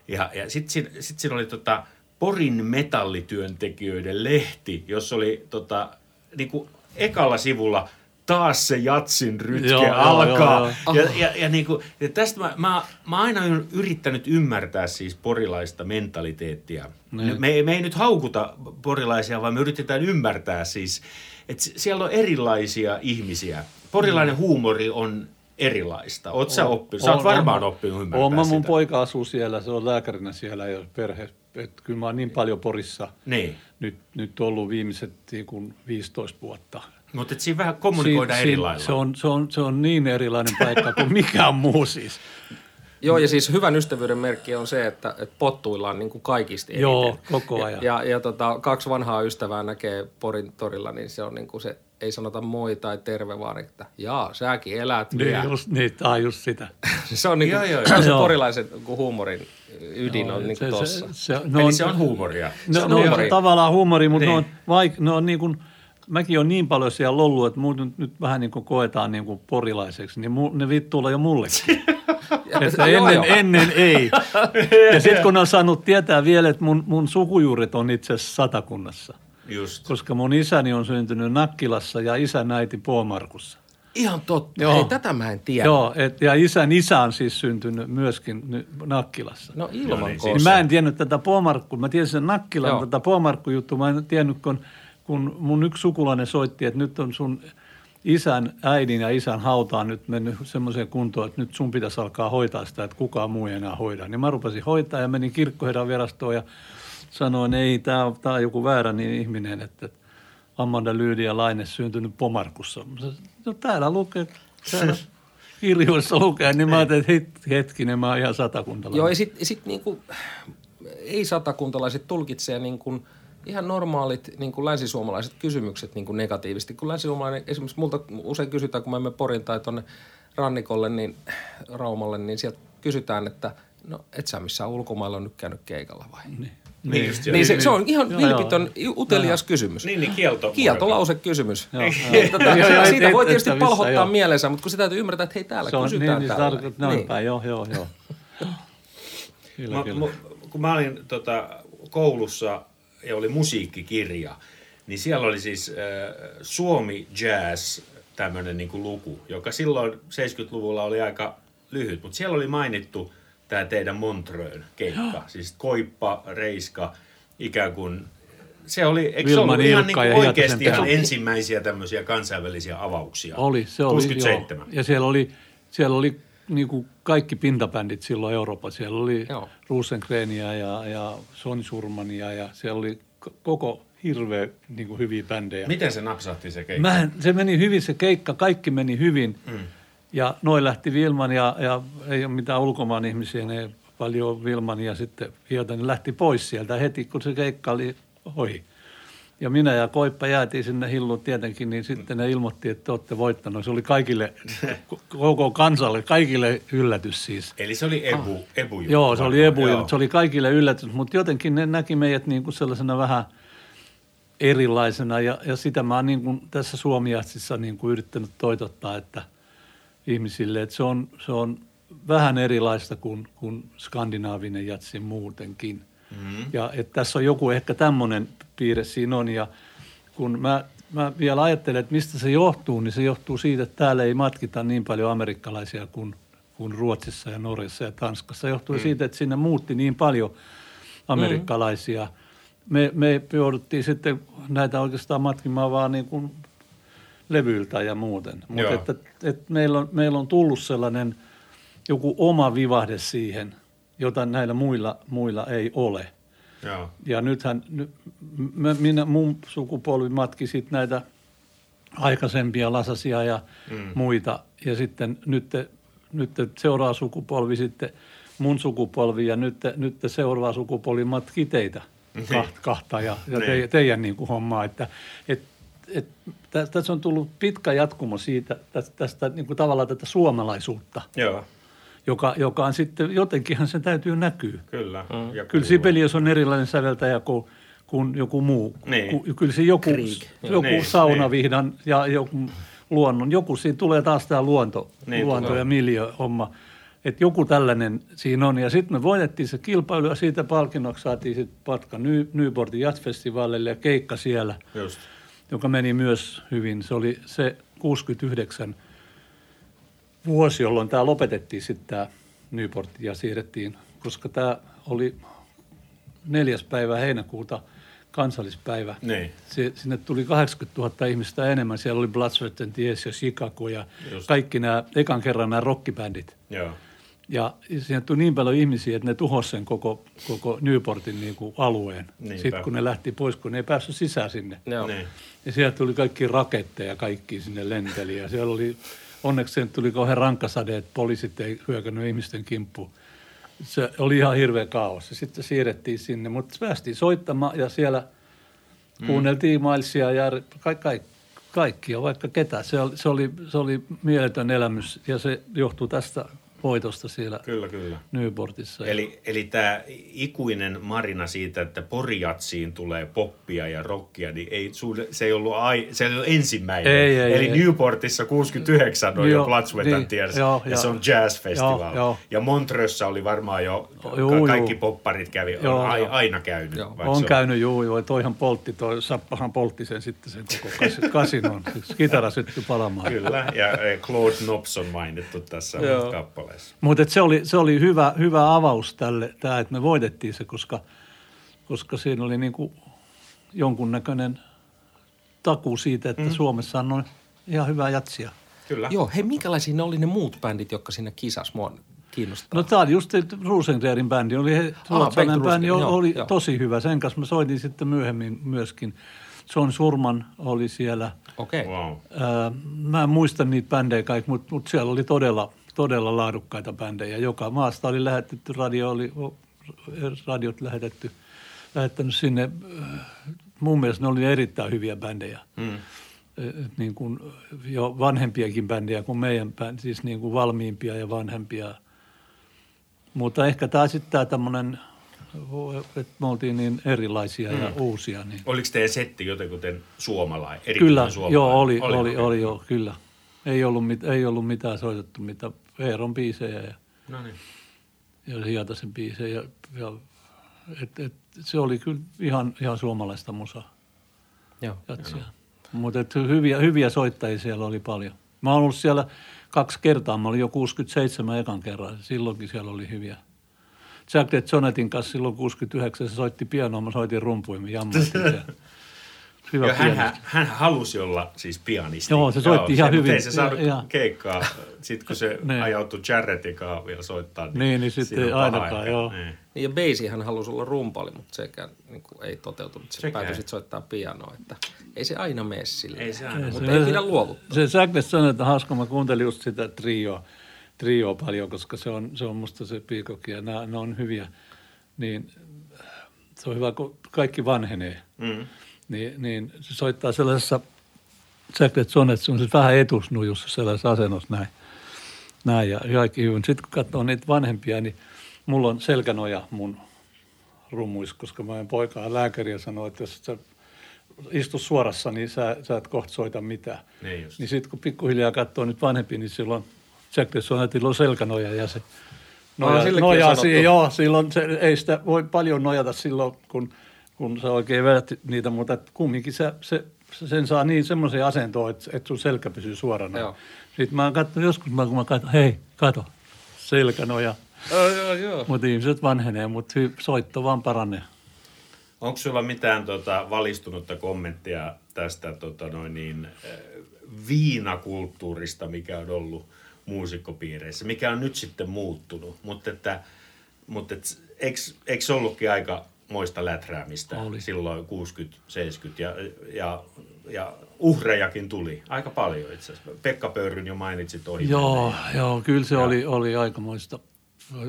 Ja, ja sitten siinä, sit siinä oli tota, Porin metallityöntekijöiden lehti, jossa oli tota, niinku ekalla sivulla taas se jatsin rytke joo, alkaa. Joo, joo. Ja, ja, ja, niin kuin, ja tästä mä, mä, mä aina olen yrittänyt ymmärtää siis porilaista mentaliteettia. Niin. Me, me ei nyt haukuta porilaisia, vaan me yritetään ymmärtää siis, että siellä on erilaisia ihmisiä. Porilainen mm. huumori on erilaista. Oot sä oppinut? Sä oot varmaan oppinut ymmärtää Oon mä, mun sitä. poika asuu siellä, se on lääkärinä siellä ja perhe. Et kyllä mä oon niin paljon Porissa niin. nyt, nyt ollut viimeiset niin 15 vuotta. Mutta siinä vähän kommunikoidaan si- eri lailla. Se on, se, on, se on niin erilainen paikka kuin mikään muu siis. Joo, ja siis hyvän ystävyyden merkki on se, että, että pottuillaan niin kuin kaikista eniten. Joo, koko ajan. Ja, ja, ja tota, kaksi vanhaa ystävää näkee Porin torilla, niin se on niin kuin se, ei sanota moi tai terve, vaan että jaa, säkin elät niin, vielä. Just, niin, tämä on just sitä. se on, niin kuin, joo, joo, joo. se porilaisen huumorin ydin on niin kuin se, tossa. Se, se, no, Eli se on huumoria. No, se on, no, huumori. tavallaan huumori, mutta niin. ne on, vaik, ne on niin kuin – mäkin on niin paljon siellä ollut, että muut nyt, nyt vähän niin kuin koetaan niin kuin porilaiseksi, niin mu, ne vittuilla jo mullekin. että ennen, ennen ei. Ja sitten kun on saanut tietää vielä, että mun, mun sukujuuret on itse asiassa satakunnassa. Just. Koska mun isäni on syntynyt Nakkilassa ja isän äiti Puomarkussa. Ihan totta. Joo. Hei, tätä mä en tiedä. Joo, et, ja isän isä on siis syntynyt myöskin Nakkilassa. No ilman no, niin, siis. Mä en tiennyt tätä Puomarkkua. Mä tiesin sen Nakkilan, Joo. tätä Puomarkku-juttua. Mä en tiennyt, kun – kun mun yksi sukulainen soitti, että nyt on sun isän, äidin ja isän hautaan nyt mennyt semmoiseen kuntoon, että nyt sun pitäisi alkaa hoitaa sitä, että kukaan muu ei enää hoida. Niin mä rupesin hoitaa ja menin kirkkoherran virastoon ja sanoin, ei, tämä on, tää on joku väärä niin ihminen, että Amanda Lyydia Laine syntynyt Pomarkussa. No täällä lukee, täällä kirjoissa lukee, niin mä ajattelin, että hetkinen, mä oon ihan satakuntalainen. Joo, ja sitten sit niinku, ei satakuntalaiset tulkitsee niin kuin – ihan normaalit niin kuin länsisuomalaiset kysymykset niin kuin negatiivisesti. Kun länsisuomalainen, esimerkiksi multa usein kysytään, kun mä menen Porin tai tuonne rannikolle, niin Raumalle, niin sieltä kysytään, että no et sä missään ulkomailla on nyt käynyt keikalla vai? Niin. Niin, niin, niin se, se on ihan joo, vilpitön, joo. utelias joo. kysymys. Niin, niin kielto. Kieltolause kysymys. Joo, joo. Joo, joo, siitä voi tietysti palhottaa joo. mielensä, mutta kun se täytyy ymmärtää, että hei täällä se on, kysytään niin, täällä. Niin, noin niin. päin, joo, joo, joo. kyllä, mä, kyllä. kun mä olin tota, koulussa ja oli musiikkikirja, niin siellä oli siis äh, Suomi Jazz tämmöinen niin luku, joka silloin 70-luvulla oli aika lyhyt, mutta siellä oli mainittu tämä teidän Montrön keikka, siis Koippa, Reiska, ikään kuin se oli, eikö se ollut ihan niin oikeasti ihan ensimmäisiä tämmöisiä kansainvälisiä avauksia? Oli, se oli, 67. Joo. Ja siellä oli, siellä oli niin kuin kaikki pintabändit silloin Euroopassa. Siellä oli Rosengrenia ja, ja Sony Surmania ja siellä oli koko hirveä niin kuin hyviä bändejä. Miten se napsahti se keikka? Mä, se meni hyvin se keikka, kaikki meni hyvin. Mm. Ja noin lähti Vilman ja, ja ei ole mitään ulkomaan ihmisiä, ne paljon Vilman ja sitten Hiota, ne lähti pois sieltä heti, kun se keikka oli ohi. Ja minä ja Koippa jäätiin sinne hilluun tietenkin, niin sitten ne ilmoitti, että te olette voittanut. Se oli kaikille, koko kansalle, kaikille yllätys siis. Eli se oli ebu, ah. ebu Joo, se oli ebu joo. se oli kaikille yllätys, mutta jotenkin ne näki meidät niin kuin sellaisena vähän erilaisena. Ja, ja sitä mä oon niin kuin tässä Suomi-jatsissa niin kuin yrittänyt toitottaa, että ihmisille, että se on, se on vähän erilaista kuin, kuin skandinaavinen jatsi muutenkin. Mm-hmm. Ja että tässä on joku ehkä tämmöinen piirre siinä on. Ja kun mä, mä vielä ajattelen, että mistä se johtuu, niin se johtuu siitä, että täällä ei matkita niin paljon amerikkalaisia kuin, kuin Ruotsissa ja Norjassa ja Tanskassa. Se johtuu mm. siitä, että sinne muutti niin paljon amerikkalaisia. Mm. Me, me jouduttiin sitten näitä oikeastaan matkimaan vaan niin kuin levyiltä ja muuten. Mutta että, että meillä, on, meillä on tullut sellainen joku oma vivahde siihen, jota näillä muilla, muilla ei ole. Joo. Ja nythän minä, mun sukupolvi matki sitten näitä aikaisempia lasasia ja mm. muita. Ja sitten nyt, nyt seuraava sukupolvi sitten mun sukupolvi ja nyt, nyt seuraava sukupolvi matki teitä niin. kahta, kahta ja, ja te, niin. teidän niin kuin hommaa. Että, et, et, tässä on tullut pitkä jatkumo siitä, tästä, tästä niin kuin tavallaan tätä suomalaisuutta. Joo joka, joka on sitten, jotenkinhan se täytyy näkyä. Kyllä. Mm. Ja Kyllä. Sibelius on erilainen säveltäjä kuin, kuin joku muu. Niin. Ku, kyllä se joku, Krieg. joku Niin, saunavihdan ja joku luonnon, joku siinä tulee taas tämä luonto, Niin luonto tulee. ja miljö homma. Että joku tällainen siinä on. Ja sitten me voitettiin se kilpailu ja siitä palkinnoksi saatiin sitten patka Ny- Newportin jazzfestivaalille ja keikka siellä, Just. joka meni myös hyvin. Se oli se 69 vuosi, jolloin tämä lopetettiin sitten tämä Newport ja siirrettiin, koska tämä oli neljäs päivä heinäkuuta kansallispäivä. Niin. Se, sinne tuli 80 000 ihmistä enemmän. Siellä oli Blood, Sweat and Tears ja Chicago ja Just. kaikki nämä, ekan kerran nämä rockibändit. Joo. Ja sinne tuli niin paljon ihmisiä, että ne tuhosivat sen koko, koko Newportin niin kuin alueen. Niinpä. Sitten kun ne lähti pois, kun ne ei päässyt sisään sinne. Joo. Niin. Ja sieltä tuli kaikki raketteja, kaikki sinne lenteli. Ja siellä oli, onneksi sen tuli kauhean rankkasade, että poliisit ei hyökännyt ihmisten kimppuun. Se oli ihan hirveä kaos. Sitten siirrettiin sinne, mutta päästiin soittamaan ja siellä mm. kuunneltiin Milesia ja ka- ka- kaikkia, vaikka ketä. Se oli, se, oli, se oli mieletön elämys ja se johtuu tästä voitosta siellä Kyllä, kyllä. Newportissa. Eli, eli tämä ikuinen marina siitä, että Porijatsiin tulee poppia ja rockia, niin ei, se ei ollut, ai, se ei ollut ensimmäinen. Ei, ei, Eli ei. Newportissa 69 on jo Blood, Sweat niin, and Tears, joo, ja joo. se on jazz festival. Joo. Ja Montreuxssa oli varmaan jo, ka- Juu, kaikki juu. popparit kävi, on Joo, ai, joo. aina käynyt. Joo. on se käynyt, juu, joo. Toihan poltti, toi Sappahan poltti sen sitten sen koko kas- kasinon. Kitara syttyi palamaan. Kyllä, ja eh, Claude Nobs on mainittu tässä Joo. Kappaleessa. Mutta se oli, se oli hyvä, hyvä avaus tälle, tämä, että me voitettiin se, koska, koska siinä oli niinku jonkunnäköinen takuu siitä, että mm. Suomessa on noin ihan hyvää jatsia. Kyllä. Joo, hei, minkälaisia ne oli ne muut bändit, jotka siinä kisas? Mua kiinnostaa. No tämä oli just Rosengrenin bändi, oli he, ruotsalainen Bengt bändi, joo, oli joo. tosi hyvä. Sen kanssa mä soitin sitten myöhemmin myöskin. John Surman oli siellä. Okei. Okay. Wow. Mä en muista niitä bändejä kaikki, mutta, mutta siellä oli todella, todella laadukkaita bändejä. Joka maasta oli lähetetty, radio oli, radiot lähetetty, lähettänyt sinne. Äh, Mun mielestä ne oli erittäin hyviä bändejä. Mm. Et Niin kuin jo vanhempiakin bändejä kuin meidän bändi, siis niin kuin valmiimpia ja vanhempia. Mutta ehkä tämä sitten tämä tämmöinen, että me oltiin niin erilaisia mm. ja uusia. Niin. Oliko teidän setti jotenkin suomalainen? Kyllä, suomalainen? joo, oli, oli, oli, oli joo, kyllä. Ei ollut, mit, ei ollut mitään soitettu, mitä Eeron biisejä ja, No niin. ja Hietasen biisejä. Ja, ja, et, et, se oli kyllä ihan, ihan suomalaista musaa, Joo. jatsia. Mutta hyviä, hyviä soittajia siellä oli paljon. Mä oon ollut siellä kaksi kertaa. Mä olin jo 67 ekan kerran. Silloinkin siellä oli hyviä. Jack de Jonetin kanssa silloin 69 se soitti pianoa, mä soitin rumpuja, me jammattiin siellä. Hyvä Ja hän, hän halusi olla siis pianisti. Joo, se soitti ihan se, hyvin. Mutta ei se saanut Ja- ja- keikkaa. Sitten kun se Niin. ajautui Jarrettin kanssa vielä soittaa. Niin, niin sitten siinä on ei ainakaan, ehkä. joo. Niin. Niin ja Beisi hän halusi olla rumpali, mutta sekään niin kuin, ei toteutunut. Se päätyi sitten soittaa pianoa, että ei se aina mene sille. Ei se aina. Mutta ei pidä luovuttaa. Se Säknes sanoi, että hauska, mä kuuntelin just sitä trioa, trioa paljon, koska se on, se on musta se piikokin ja nämä, ne on hyviä. Niin se on hyvä, kun kaikki vanhenee. Mm. Niin, niin se soittaa sellaisessa, Säknes on, että se on siis vähän etusnujussa sellaisessa asennossa näin. näin ja kaikki hyvin. Sitten kun katsoo niitä vanhempia, niin mulla on selkänoja mun rummuissa, koska mä en poikaa lääkäri ja sanoo, että jos sä istu suorassa, niin sä, sä et kohta soita mitään. Niin just. Niin sitten kun pikkuhiljaa katsoo nyt vanhempi, niin silloin Jack Sonetilla on selkänoja ja se No, noja, on nojaa siihen. Joo, silloin se, ei sitä voi paljon nojata silloin, kun, kun sä oikein vedät niitä, mutta kumminkin se, se, sen saa niin semmoisen asentoon, että, että sun selkä pysyy suorana. Joo. Sitten mä oon katsonut joskus, mä, kun mä katson, hei, kato, selkänoja. Joo, joo, joo. Mutta ihmiset vanhenee, mutta soitto vaan paranee. Onko sulla mitään tota, valistunutta kommenttia tästä tota, noin niin, äh, viinakulttuurista, mikä on ollut muusikkopiireissä, mikä on nyt sitten muuttunut, mutta että, mutta et, eikö, eikö se ollutkin aika moista läträämistä Oli. silloin 60-70 ja, ja, ja uhrejakin tuli aika paljon itse asiassa. Pekka Pöyryn jo mainitsit ohi. Joo, joo, kyllä se Joo. oli, oli aikamoista.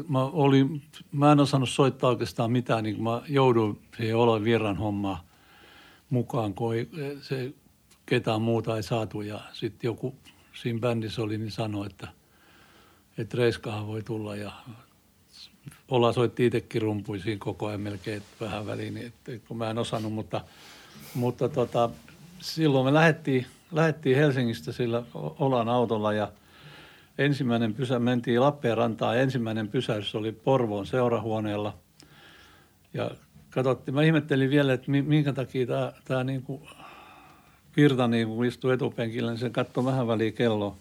Mä, olin, mä en osannut soittaa oikeastaan mitään, niin mä jouduin siihen oloin virran hommaan mukaan, kun ei, se ketään muuta ei saatu. Ja sitten joku siinä bändissä oli, niin sanoi, että, että Reiskahan voi tulla ja Ola soitti itsekin rumpuisiin koko ajan melkein vähän väliin, niin että kun mä en osannut, mutta, mutta tota, silloin me lähdettiin, lähdettiin Helsingistä sillä Olan autolla ja ensimmäinen pysä, mentiin Lappeenrantaan ja ensimmäinen pysäys oli Porvoon seurahuoneella. Ja katsottiin, mä ihmettelin vielä, että minkä takia tämä, tämä niin kuin Virta niin kuin istui etupenkillä, niin se katsoi vähän väliin kelloa.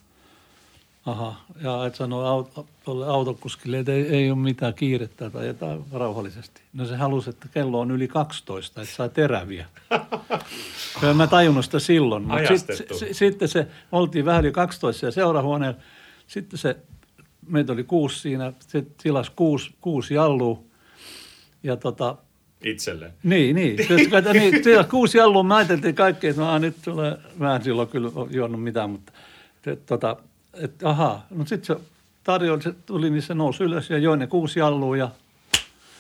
Aha, ja et sanoi auto, autokuskille, että ei, ei ole mitään kiirettä tai jotain rauhallisesti. No se halusi, että kello on yli 12, että saa teräviä. ja mä tajunnut sitä silloin. Mutta sitten se, sitten se, oltiin vähän yli 12 ja seurahuoneella. Sitten se, meitä oli kuusi siinä, se tilasi kuusi, kuusi jallua. Ja tota, Itselle. Niin, niin. Kato, niin siellä kuusi jallua, mä ajattelin kaikkea, että mä, nyt tulee, mä en silloin kyllä juonut mitään, mutta et, tota, että ahaa. No sitten se tarjoili, se tuli, niin se nousi ylös ja joi ne kuusi jallua ja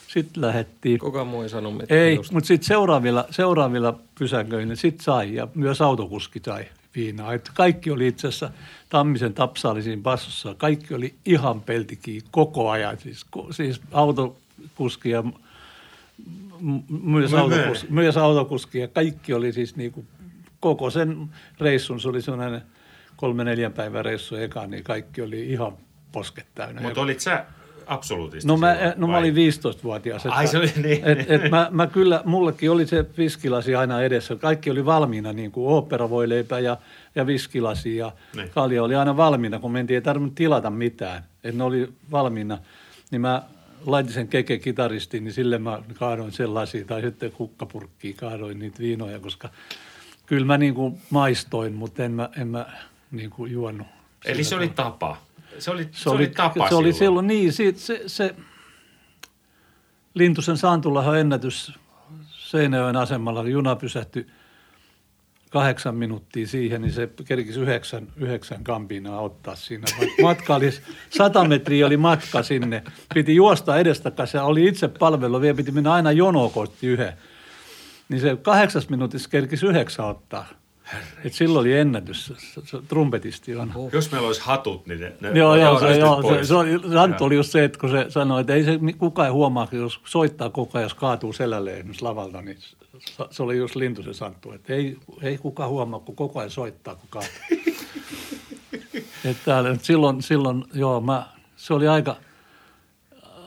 sitten lähettiin. Kuka muu ei sanonut mitään? Ei, just. mutta sitten seuraavilla, seuraavilla pysäköillä sitten sai ja myös autokuski sai viinaa. Että kaikki oli itse asiassa Tammisen tapsaalisiin bassossa. Kaikki oli ihan peltikiin koko ajan. Siis, siis autokuski ja myös, autokuski, myös autokuski ja kaikki oli siis niin kuin koko sen reissun, se oli sellainen kolme neljän päivän reissu eka, niin kaikki oli ihan posket täynnä. Mutta olit sä absoluuttisesti No, mä, no mä olin 15-vuotias. Ai se oli niin. Et, et mä, mä kyllä, mullekin oli se viskilasi aina edessä. Kaikki oli valmiina, niin kuin oopperavoileipä ja, ja viskilasi ja niin. kalja oli aina valmiina, kun mentiin, ei tarvinnut tilata mitään. Että ne oli valmiina. Niin mä laitin sen keke kitaristiin, niin sille mä kaadoin sellaisia, tai sitten kukkapurkkiin kaadoin niitä viinoja, koska kyllä mä niin kuin maistoin, mutta en mä, en mä niin kuin juonut. Eli se oli tapa. Se oli, se, se oli, oli tapa Se oli silloin, niin, siitä, se, se Lintusen Santulahan ennätys Seinäjoen asemalla, juna pysähtyi kahdeksan minuuttia siihen, niin se kerkisi yhdeksän, yhdeksän kampinaa ottaa siinä. Matka oli, sata metriä oli matka sinne. Piti juosta edestakaisin oli itse palvelu, vielä piti mennä aina jonoa kohti yhden. Niin se kahdeksas minuutissa kerkisi yhdeksän ottaa. Et silloin oli ennätys, trumpetisti on. Uh. Jos meillä olisi hatut, niin ne, ne joo, joo, se, joo, se, se, se, Antto oli just se, että kun se sanoi, että ei se kukaan huomaa, jos soittaa koko ajan, jos kaatuu selälleen esimerkiksi lavalta, niin se oli just Lintu se Santtu, että ei, ei kukaan huomaa, kun koko ajan soittaa, kun kaatuu. että silloin, silloin, joo, mä, se oli aika,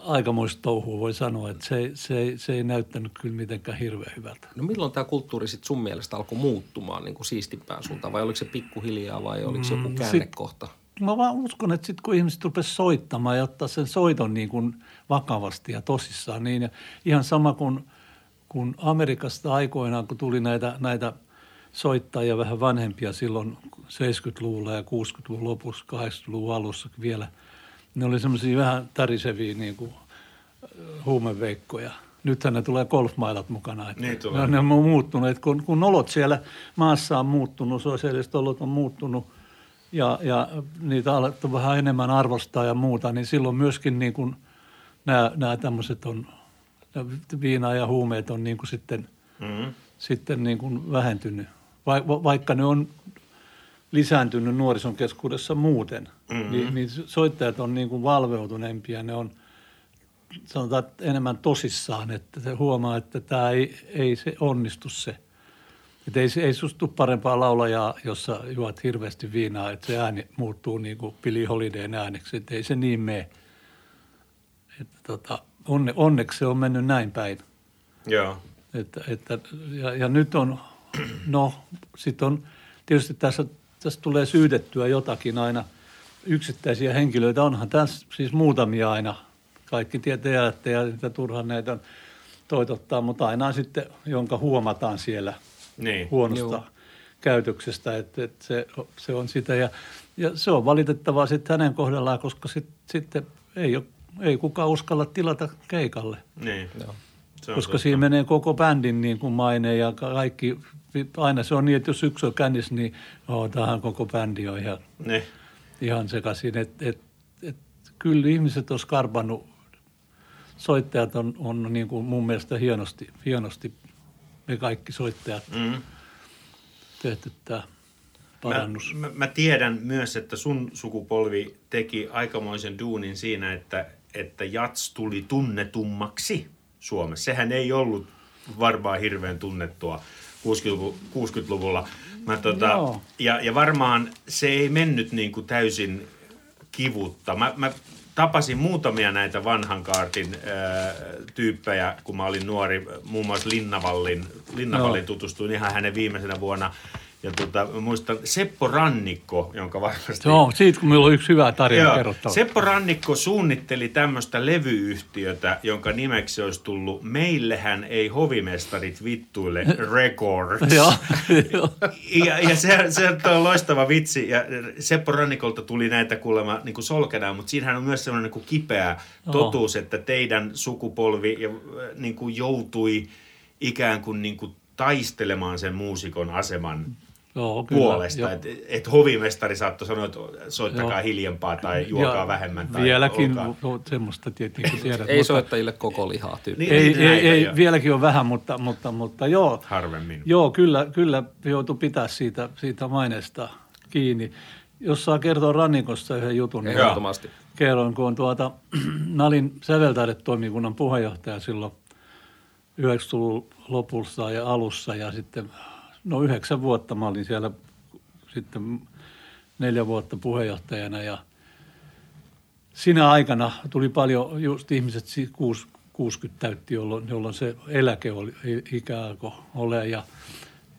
aikamoista touhua voi sanoa, että se, se, se ei näyttänyt kyllä mitenkään hirveän hyvältä. No milloin tämä kulttuuri sitten sun mielestä alkoi muuttumaan niin kuin siistimpään suuntaan vai oliko se pikkuhiljaa vai oliko se joku mm, käännekohta? Sit, mä vaan uskon, että sitten kun ihmiset rupesivat soittamaan ja ottaa sen soiton niin kuin vakavasti ja tosissaan, niin ja ihan sama kuin, kuin Amerikasta aikoinaan, kun tuli näitä, näitä soittajia vähän vanhempia silloin 70-luvulla ja 60-luvun lopussa, 80-luvun alussa vielä – ne oli semmoisia vähän täriseviä niin kuin huumeveikkoja. Nythän ne tulee golfmailat mukana. Että niin tulee. Ne on muuttunut. Että kun, kun olot siellä maassa on muuttunut, sosiaaliset olot on muuttunut ja, ja niitä on alettu vähän enemmän arvostaa ja muuta, niin silloin myöskin niin kuin nämä, nämä tämmöiset on, viina ja huumeet on niin kuin sitten, mm-hmm. sitten niin kuin vähentynyt. Va, vaikka ne on lisääntynyt nuorison keskuudessa muuten, mm-hmm. niin, niin soittajat on niin kuin valveutuneempia, ne on sanotaan enemmän tosissaan, että se huomaa, että tämä ei, ei se onnistu se. Että ei, ei sustu parempaa laulajaa, jossa juot hirveästi viinaa, että se ääni muuttuu niin kuin Billy Holidayn ääneksi, että ei se niin mene. Että tota, onne, onneksi se on mennyt näin päin. Joo. Että, että, ja, ja nyt on, no sitten on, tietysti tässä tässä tulee syydettyä jotakin aina yksittäisiä henkilöitä. Onhan tässä siis muutamia aina. Kaikki tietää, ja niitä turhan näitä toitottaa, mutta aina sitten, jonka huomataan siellä niin. huonosta Joo. käytöksestä, että, että se, se on sitä. Ja, ja se on valitettavaa sitten hänen kohdallaan, koska sit, sitten ei, ole, ei kukaan uskalla tilata keikalle. Niin. Joo. koska totta. siinä menee koko bändin niin kuin maine ja kaikki aina se on niin, että jos yksi on kännissä, niin oh, tähän koko bändi on ihan, ne. ihan sekaisin. Et, et, et, kyllä ihmiset on skarpannut, soittajat on, on niin kuin mun mielestä hienosti, hienosti me kaikki soittajat mm. tehty tämä. parannus. Mä, mä, mä tiedän myös, että sun sukupolvi teki aikamoisen duunin siinä, että, että jats tuli tunnetummaksi Suomessa. Sehän ei ollut varmaan hirveän tunnettua 60-luvulla. Mä, tota, Joo. ja, ja varmaan se ei mennyt niin kuin täysin kivutta. Mä, mä tapasin muutamia näitä vanhan kaartin ää, tyyppejä, kun mä olin nuori. Muun muassa Linnavallin, Linnavallin tutustuin ihan hänen viimeisenä vuonna. Ja tota, muistan Seppo Rannikko, jonka varmasti... Joo, siitä kun meillä on yksi hyvä tarina Joo. kerrottava. Seppo Rannikko suunnitteli tämmöistä levyyhtiötä, jonka nimeksi olisi tullut Meillehän ei hovimestarit vittuille Records. Joo, joo. Ja, ja se, se on loistava vitsi. Ja Seppo Rannikolta tuli näitä kuulemma niin kuin solkenaan, mutta siinähän on myös semmoinen niin kuin kipeä totuus, että teidän sukupolvi ja, äh, niin kuin joutui ikään kuin, niin kuin taistelemaan sen muusikon aseman Joo, kyllä, puolesta. joo. Että et hovimestari saattoi sanoa, että soittakaa Joo. hiljempaa tai juokaa Ja vähemmän. Tai Vieläkin olkaa- no, semmoista tietenkin tiedät. Ei mutta- soittajille koko lihaa tyyppi. Niin, ei, niin, ei, ei, jo. vieläkin on vähän, mutta, mutta, mutta joo. Harvemmin. Joo, kyllä, kyllä joutui pitää siitä, siitä maineesta kiinni. Jos saa kertoa Rannikosta yhden jutun, niin Ehdottomasti. kerron, kun on tuota, mä olin säveltäidetoimikunnan puheenjohtaja silloin 90-luvun lopussa ja alussa ja sitten no yhdeksän vuotta mä olin siellä sitten neljä vuotta puheenjohtajana ja siinä aikana tuli paljon just ihmiset si- kuus- 60 täytti, jolloin, jolloin se eläke oli, ikä alkoi ole ja,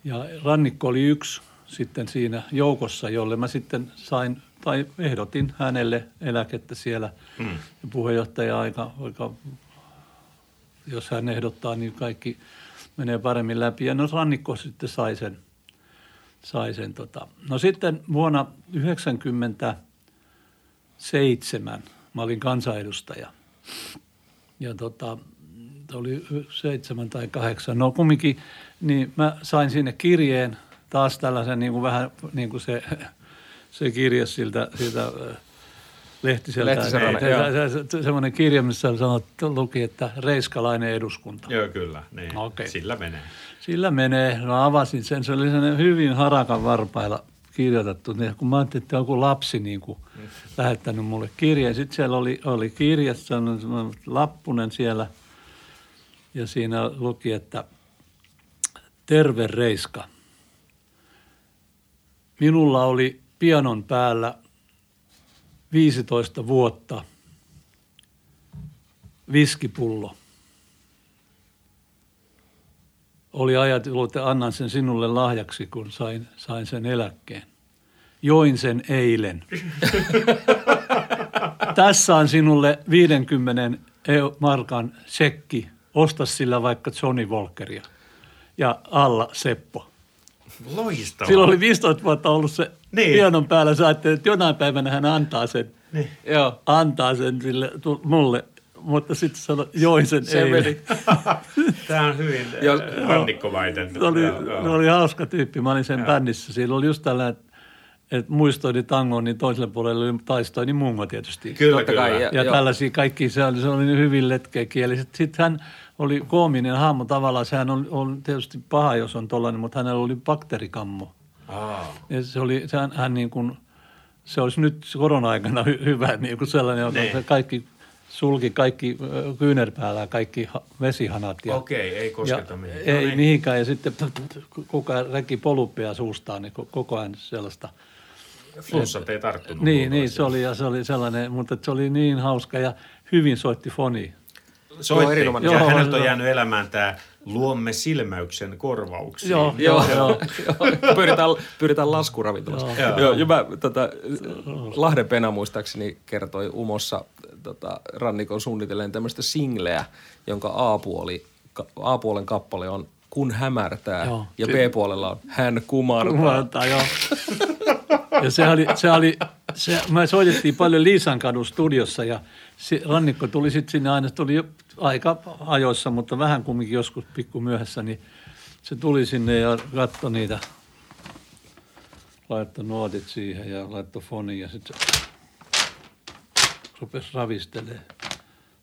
ja Rannikko oli yksi sitten siinä joukossa, jolle mä sitten sain tai ehdotin hänelle eläkettä siellä. Mm. Ja puheenjohtaja aika, aika, jos hän ehdottaa, niin kaikki menee paremmin läpi. Ja no Rannikko sitten sai sen. Sai sen tota. No sitten vuonna 1997 mä olin kansanedustaja. Ja tota, oli seitsemän tai kahdeksan, no kumminkin, niin mä sain sinne kirjeen, taas tällaisen niin kuin vähän niin kuin se, se kirje siltä, siltä Lehtiseltä. Se- semmoinen kirje, missä sanottu, luki, että Reiskalainen eduskunta. Joo, kyllä. Niin. Okei. Sillä menee. Sillä menee. No avasin sen. Se oli sellainen hyvin harakan varpailla kirjoitettu. Niin kun mä ajattelin, että joku lapsi niin kuin lähettänyt mulle kirjeen. Sitten siellä oli, oli semmoinen lappunen siellä. Ja siinä luki, että terve Reiska. Minulla oli pianon päällä 15 vuotta viskipullo oli ajatellut, että annan sen sinulle lahjaksi, kun sain, sain sen eläkkeen. Join sen eilen. Tässä on sinulle 50 eu- markan sekki. Osta sillä vaikka Johnny Walkeria. Ja alla Seppo. Loistavaa. Silloin oli 15 vuotta ollut se Niin. niin. pianon päällä. Sä että jonain päivänä hän antaa sen. Niin. Joo. Antaa sen sille, tu- mulle. Mutta sitten sanoi, join sen Se eilen. meni. Tämä on hyvin äh, rannikkomainen. Se oli, Joo, joo. se oli hauska tyyppi. Mä olin sen bändissä. Siinä oli just tällainen, että, että muistoini tangon, niin toiselle puolelle oli taistoini mungo tietysti. Kyllä, Totta kyllä. kai, Ja, Joo. tällaisia kaikki, se oli, se oli niin hyvin letkeäkieliset. Sitten hän oli koominen hahmo tavallaan. Sehän on, on tietysti paha, jos on tollainen, mutta hänellä oli bakteerikammo. Aa. Ja se oli, se, hän, hän niin kuin, se olisi nyt korona-aikana hy, hyvä niin kuin sellainen, joka Niin. kaikki sulki kaikki kyynärpäällä, kaikki ha, vesihanat. Ja, Okei, ei kosketa ja mihinkään. Ei No niin. mihinkään. Ja sitten koko ajan reki poluppia suustaan, niin ko- koko ajan sellaista. Flunssat ei tarttunut. Niin, niin se oli, ja se oli sellainen, mutta se oli niin hauska ja hyvin soitti foni. Soitti. Joo, Joo, häneltä on joo. jäänyt elämään tämä luomme silmäyksen korvauksiin. Joo, Joo, joo, joo. joo. pyritään, pyritään laskuravintolassa. Joo. Joo. Joo, ja mä, tota, Lahden Pena muistaakseni kertoi Umossa tota, rannikon suunnitelleen tämmöistä singleä, jonka A-puoli, A-puolen kappale on Kun hämärtää Joo. ja B-puolella on Hän kumartaa. Kumartaa, joo. Ja se oli, se oli se, me soitettiin paljon Liisankadun studiossa ja se, Rannikko tuli sitten sinne aina, se tuli jo aika ajoissa, mutta vähän kumminkin joskus pikku myöhässä, niin se tuli sinne ja katsoi niitä, laittoi nuotit siihen ja laittoi fonin ja sitten se rupesi ravistelemaan.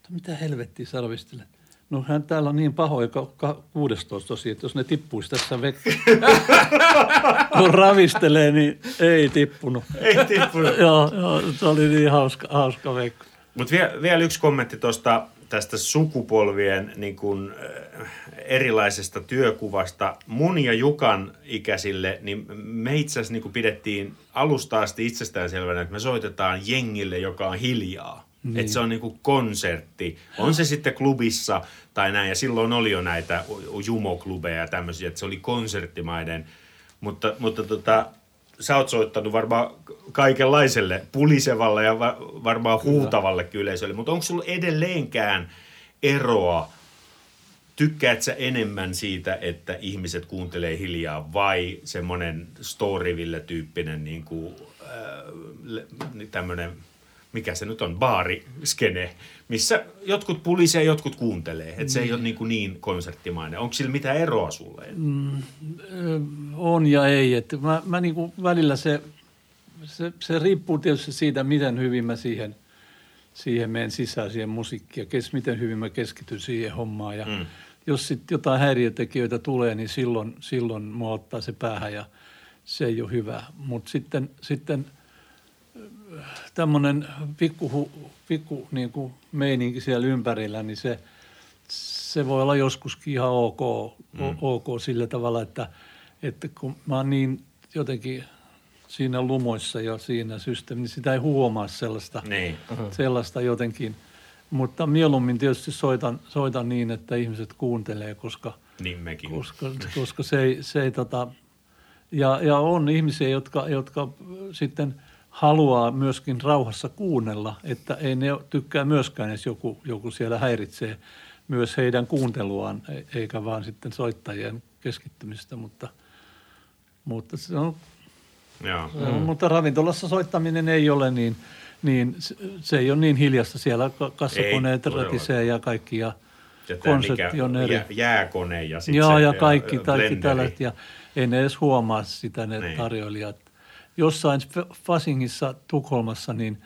Mitä helvettiä sä ravistelet? No hän täällä on niin pahoja ka- ka- 16 tosi, että jos ne tippuisi tässä vettä, kun ravistelee, niin ei tippunut. Ei tippunut. joo, joo, se oli niin hauska, hauska veikko. Mutta vielä, vielä yksi kommentti tuosta tästä sukupolvien niin kun, äh, erilaisesta työkuvasta. Mun ja Jukan ikäisille, niin me itse asiassa niin pidettiin alusta asti itsestäänselvänä, että me soitetaan jengille, joka on hiljaa. Niin. Että se on niinku konsertti. On se sitten klubissa tai näin. Ja silloin oli jo näitä jumoklubeja ja tämmöisiä, että se oli konserttimaiden. Mutta, mutta tota, sä oot soittanut varmaan kaikenlaiselle pulisevalle ja va- varmaan huutavalle yleisölle. Mutta onko sulla edelleenkään eroa tykkäät sä enemmän siitä, että ihmiset kuuntelee hiljaa vai semmoinen Storyville-tyyppinen niin kuin, äh, tämmöinen, mikä se nyt on, baariskene, missä jotkut pulisee, jotkut kuuntelee. Että se ei ole niin, kuin niin konserttimainen. Onko sillä mitään eroa sulle? Mm. On ja ei. Että mä, mä niin kuin välillä se, se, se riippuu tietysti siitä, miten hyvin mä siihen, siihen menen sisään, siihen musiikkiin ja kes, miten hyvin mä keskityn siihen hommaan. Ja mm. jos sitten jotain häiriötekijöitä tulee, niin silloin, silloin mua ottaa se päähän ja se ei ole hyvä. Mutta sitten, sitten tämmöinen pikku, pikku niin kuin meininki siellä ympärillä, niin se, se voi olla joskuskin ihan ok, mm. ok sillä tavalla, että, että kun mä oon niin jotenkin siinä lumoissa ja siinä systeemissä, niin sitä ei huomaa sellaista, Niin. sellaista jotenkin. Mutta mieluummin tietysti soitan, soitan niin, että ihmiset kuuntelee, koska, Niin mekin. koska, koska se ei, se ei tota, ja, ja on ihmisiä, jotka, jotka sitten haluaa myöskin rauhassa kuunnella, että ei ne tykkää myöskään, jos joku, joku siellä häiritsee myös heidän kuunteluaan, e- eikä vaan sitten soittajien keskittymistä, mutta, mutta se on Joo. Mm. Mutta ravintolassa soittaminen ei ole niin, niin se, ei ole niin hiljasta. Siellä ka- kassakoneet Ei ratisee ja kaikki ja Ja eri. jää- jääkone ja sitten Joo, ja kaikki, kaikki tällaiset. Ja ei ne edes huomaa sitä ne Niin. tarjoilijat. Jossain Fasingissa Tukholmassa, niin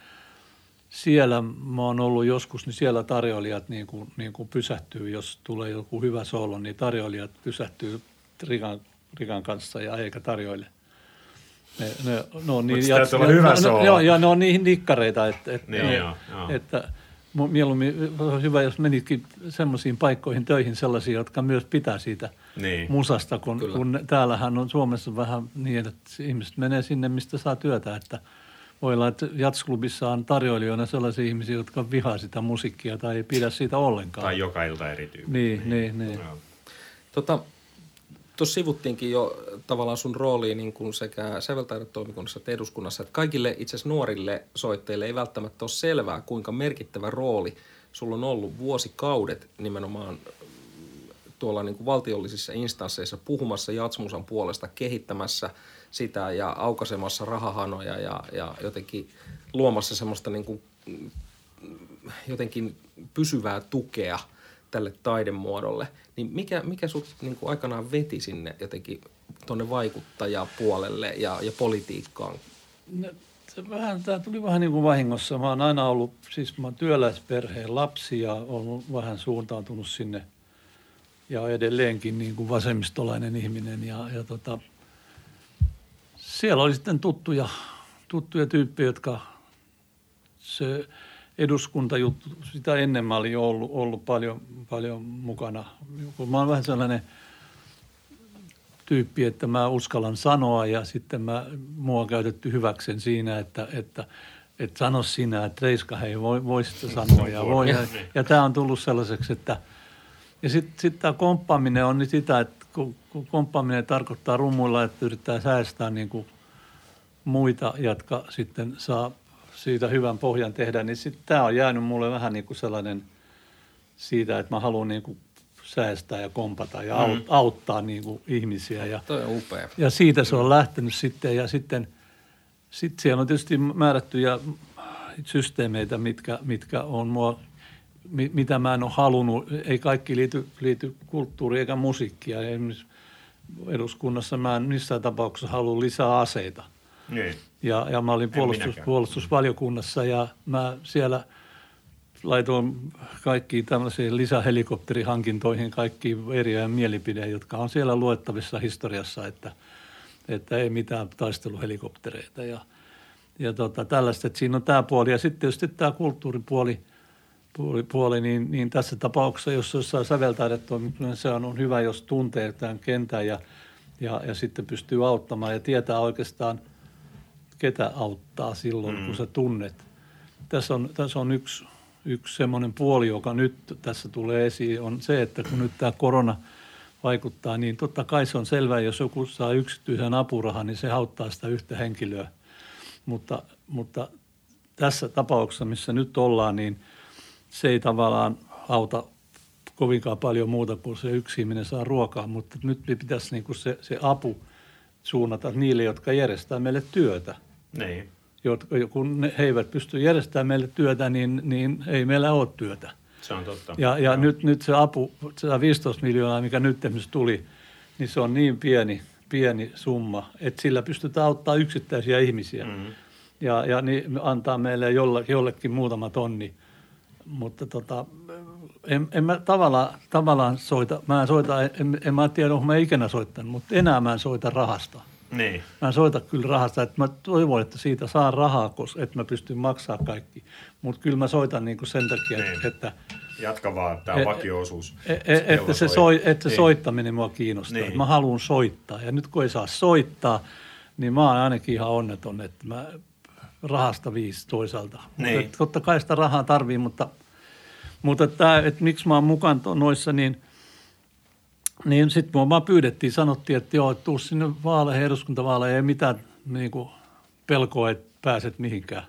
siellä mä oon ollut joskus, niin siellä tarjoilijat niin kuin, niin kuin pysähtyy, jos tulee joku hyvä solo, niin tarjoilijat pysähtyy Rikan, Rikan kanssa ja eikä tarjoile. Ne, ne, on niin, täytyy olla hyvä no, solo. Joo, ja ne on niin nikkareita, että, että, Niin, joo, joo. että mieluummin olisi hyvä, jos menitkin semmoisiin paikkoihin töihin sellaisiin, jotka myös pitää siitä Niin. musasta, kun, Kyllä. kun täällähän on Suomessa vähän niin, että ihmiset menee sinne, mistä saa työtä, että voi olla, että jatsklubissa on tarjoilijoina sellaisia ihmisiä, jotka vihaa sitä musiikkia tai ei pidä siitä ollenkaan. Tai joka ilta eri tyyppi. Niin, niin, niin. Joo. Tota, tuossa sivuttiinkin jo tavallaan sun rooliin niin kuin sekä säveltaidetoimikunnassa että eduskunnassa, että kaikille itse asiassa nuorille soittajille ei välttämättä ole selvää, kuinka merkittävä rooli sulla on ollut vuosikaudet nimenomaan tuolla niin kuin valtiollisissa instansseissa puhumassa jatsmusan puolesta, kehittämässä sitä ja aukaisemassa rahahanoja ja, ja jotenkin luomassa semmoista niin kuin jotenkin pysyvää tukea tälle taidemuodolle, niin mikä, mikä sut niin kuin aikanaan veti sinne jotenkin tuonne vaikuttajapuolelle ja, ja politiikkaan? No, vähän, tämä tuli vähän niin kuin vahingossa. Mä oon aina ollut, siis mä oon työläisperheen lapsi ja ollut vähän suuntautunut sinne ja edelleenkin niin kuin vasemmistolainen ihminen. Ja, ja tota, siellä oli sitten tuttuja, tuttuja tyyppejä, jotka se eduskuntajuttu, sitä ennen mä olin ollut, ollut paljon, paljon mukana. Kun Mä oon vähän sellainen tyyppi, että mä uskallan sanoa ja sitten mä, mua on käytetty hyväksen siinä, että, että, että sano sinä, että Reiska, hei, voi, voisitte sanoa ja voi. Ja, ja tämä on tullut sellaiseksi, että ja sitten sit tämä komppaaminen on niin sitä, että kun, kun komppaaminen tarkoittaa rumuilla, että yrittää säästää niin kuin muita, jotka sitten saa siitä hyvän pohjan tehdä, niin sitten tämä on jäänyt mulle vähän niin kuin sellainen siitä, että mä haluan niin kuin säästää ja kompata ja mm. auttaa niin kuin ihmisiä. Ja, Toi on upea. ja siitä se on lähtenyt sitten ja sitten sit siellä on tietysti määrättyjä systeemeitä, mitkä, mitkä on mua, mi- mitä mä en ole halunnut. Ei kaikki liity, liity kulttuuriin eikä musiikkia. Esimerkiksi eduskunnassa mä en missään tapauksessa halua lisää aseita. Niin. Ja, ja mä olin puolustus, puolustusvaliokunnassa ja mä siellä laitoin kaikkiin tämmöisiin lisähelikopterihankintoihin kaikki eriä mielipide, jotka on siellä luettavissa historiassa, että, että ei mitään taisteluhelikoptereita ja, ja tota, tällaista, että siinä on tämä puoli. Ja sitten tietysti tämä kulttuuripuoli, puoli, puoli niin, niin, tässä tapauksessa, jos jossain säveltaidet on, niin se on hyvä, jos tuntee tämän kentän ja, ja, ja sitten pystyy auttamaan ja tietää oikeastaan, ketä auttaa silloin, mm. kun sä tunnet. Tässä on, tässä on yksi yksi semmoinen puoli, joka nyt tässä tulee esiin, on se, että kun nyt tämä korona vaikuttaa, niin totta kai se on selvää, jos joku saa yksityisen apurahan, niin se auttaa sitä yhtä henkilöä. Mutta, mutta tässä tapauksessa, missä nyt ollaan, niin se ei tavallaan auta kovinkaan paljon muuta kuin se yksi ihminen saa ruokaa, mutta nyt pitäisi niin kuin se, se apu suunnata niille, jotka järjestää meille työtä. Niin jotka, kun he eivät pysty järjestämään meille työtä, niin, niin ei meillä ole työtä. Se on totta. Ja, ja nyt, nyt se apu, se 15 miljoonaa, mikä nyt esimerkiksi tuli, niin se on niin pieni, pieni summa, että sillä pystytään auttamaan yksittäisiä ihmisiä. Mm-hmm. Ja, ja niin antaa meille jolle, jollekin muutama tonni. Mutta tota, en, en mä tavallaan, tavallaan soita, mä en soita, en, en mä tiedä, onko mä ikinä soittanut, mutta enää mä en soita rahasta. Niin. Mä en soita kyllä rahasta, että mä toivon, että siitä saa rahaa, koska, että mä pystyn maksaa kaikki. Mutta kyllä mä soitan niin kuin sen takia, niin. että... Jatka vaan, tämä on vakioosuus. E, e, että se, soi, että se niin. soittaminen mua kiinnostaa. Niin. Mä haluan soittaa. Ja nyt kun ei saa soittaa, niin mä oon ainakin ihan onneton, että mä rahasta viisi toisaalta. Niin. Mutta totta kai sitä rahaa tarvii, mutta, mutta että, että miksi mä oon mukaan noissa, niin – niin sitten mua vaan pyydettiin, sanottiin, että joo, tuu sinne vaaleihin, eduskuntavaaleihin, ei mitään niin kuin pelkoa, että pääset mihinkään.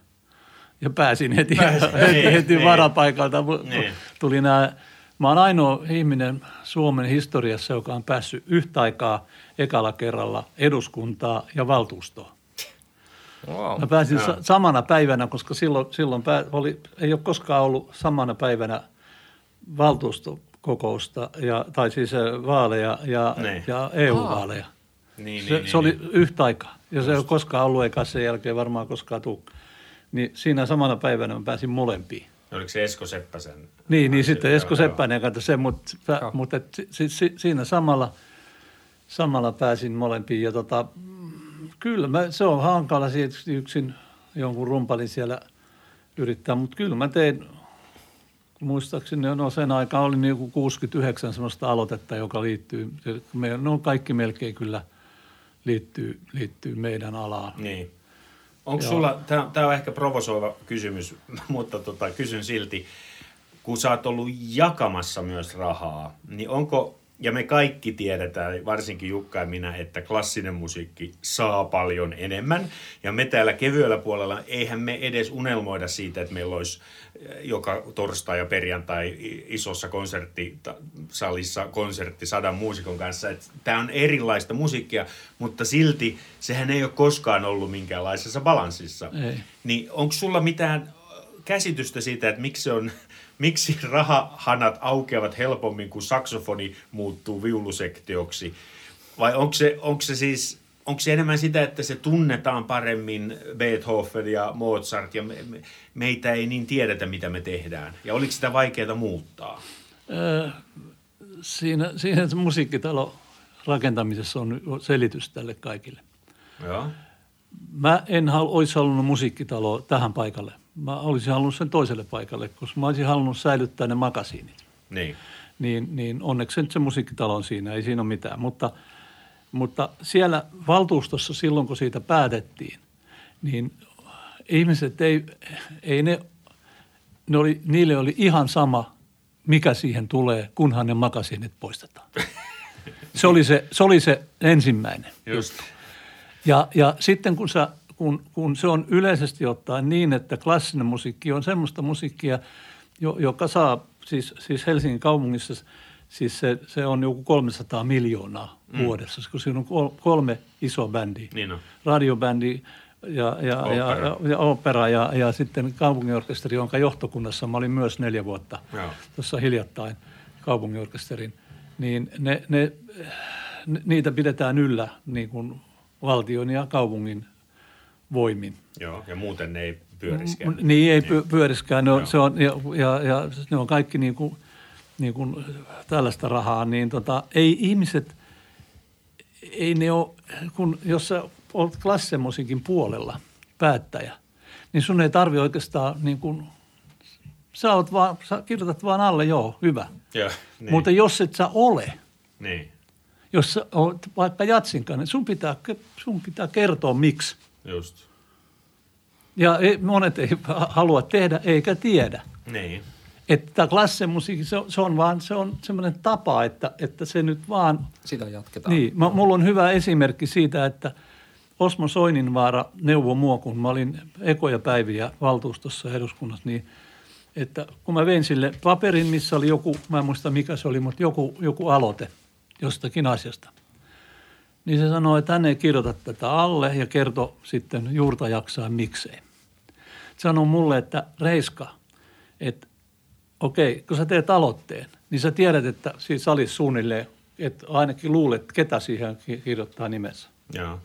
Ja pääsin heti, Pääsin, heti, niin, heti niin, varapaikalta. Niin. Tuli nämä, mä oon ainoa ihminen Suomen historiassa, joka on päässyt yhtä aikaa ekalla kerralla eduskuntaa ja valtuustoa. Wow. Mä pääsin sa- samana päivänä, koska silloin, silloin pää, oli, ei ole koskaan ollut samana päivänä valtuusto kokousta, ja, tai siis vaaleja ja, niin. ja EU-vaaleja. Niin, se, niin, se niin, oli niin. yhtä aikaa, ja Just. se ei ole koskaan ollut, eikä sen jälkeen varmaan koskaan tule. Niin siinä samana päivänä mä pääsin molempiin. Oliko se Esko Seppäsen? Niin, niin sitten Esko Seppänen katsoi se, mutta, mutta et, si, si, siinä samalla, samalla pääsin molempiin. Ja tota, kyllä mä, se on hankala yksin jonkun rumpalin siellä yrittää, mutta kyllä mä tein muistaakseni no sen aika oli niin kuin 69 sellaista aloitetta, joka liittyy, me, no kaikki melkein kyllä liittyy, liittyy meidän alaan. Niin. Onko sulla, tämä on ehkä provosoiva kysymys, mutta tota, kysyn silti, kun sä oot ollut jakamassa myös rahaa, niin onko ja me kaikki tiedetään, varsinkin Jukka ja minä, että klassinen musiikki saa paljon enemmän. Ja me täällä kevyellä puolella, eihän me edes unelmoida siitä, että meillä olisi eh, joka torstai ja perjantai isossa konserttisalissa konsertti sadan muusikon kanssa. Tämä on erilaista musiikkia, mutta silti sehän ei ole koskaan ollut minkäänlaisessa balanssissa. Ei. Niin onko sulla mitään käsitystä siitä, että miksi se on miksi rahahanat aukeavat helpommin, kuin saksofoni muuttuu viulusektioksi? Vai onko se, onko se siis onko se enemmän sitä, että se tunnetaan paremmin Beethoven ja Mozart ja me, me, meitä ei niin tiedetä, mitä me tehdään? Ja oliko sitä vaikeaa muuttaa? Öö, siinä, siinä musiikkitalo rakentamisessa on selitys tälle kaikille. Joo. Mä en hal, olisi halunnut musiikkitaloa tähän paikalle mä olisin halunnut sen toiselle paikalle, koska mä olisin halunnut säilyttää ne makasiinit. Niin. Niin, niin onneksi se musiikkitalo on siinä, ei siinä ole mitään. Mutta, mutta siellä valtuustossa silloin, kun siitä päätettiin, niin ihmiset ei, ei ne, ne oli, niille oli ihan sama, mikä siihen tulee, kunhan ne makasiinit poistetaan. Se oli se, se, oli se ensimmäinen Just. Ja, ja sitten kun sä kun, kun se on yleisesti ottaen niin, että klassinen musiikki on semmoista musiikkia, joka saa siis, siis Helsingin kaupungissa, siis se, se on joku 300 miljoonaa mm. vuodessa, kun siinä on kolme isoa bändiä. Niin on. Radiobändi ja, ja, opera. ja, ja, ja, opera ja, ja sitten kaupunginorkesteri, jonka johtokunnassa mä olin myös neljä vuotta tuossa hiljattain kaupunginorkesterin. Niin ne, ne, niitä pidetään yllä niin kuin valtion ja kaupungin voimin. Joo, ja muuten ne ei pyöriskään. Niin, ei py- pyöriskään. Ne on, se on, ja, ja, ja ne on kaikki niin kuin, niin kuin tällaista rahaa. Niin tota, ei ihmiset, ei ne ole, kun jos sä olet klassimusiikin puolella päättäjä, niin sun ei tarvi oikeastaan niin kuin, sä, oot vaan, sä kirjoitat vaan alle, joo, hyvä. Joo, Niin. Mutta jos et sä ole, Niin, jos sä oot vaikka jatsinkaan, niin sun pitää, sun pitää kertoa miksi. Just. Ja ei, monet ei halua tehdä eikä tiedä. Niin. Että tämä klassimusiikki, se, on- se on vaan se on semmoinen tapa, että, että se nyt vaan... Sitä jatketaan. Niin, mä, mulla on hyvä esimerkki siitä, että Osmo Soininvaara neuvoi mua, kun mä olin ekoja päiviä valtuustossa eduskunnassa, niin että kun mä vein sille paperin, missä oli joku, mä en muista mikä se oli, mutta joku, joku aloite jostakin asiasta. Niin se sanoi, että hän ei kirjoita tätä alle ja kertoi sitten juurta jaksaa miksei. Sanoi mulle, että Reiska, että okei, kun sä teet aloitteen, niin sä tiedät, että siinä salissa suunnilleen, että ainakin luulet, ketä siihen ki- kirjoittaa nimensä. Joo.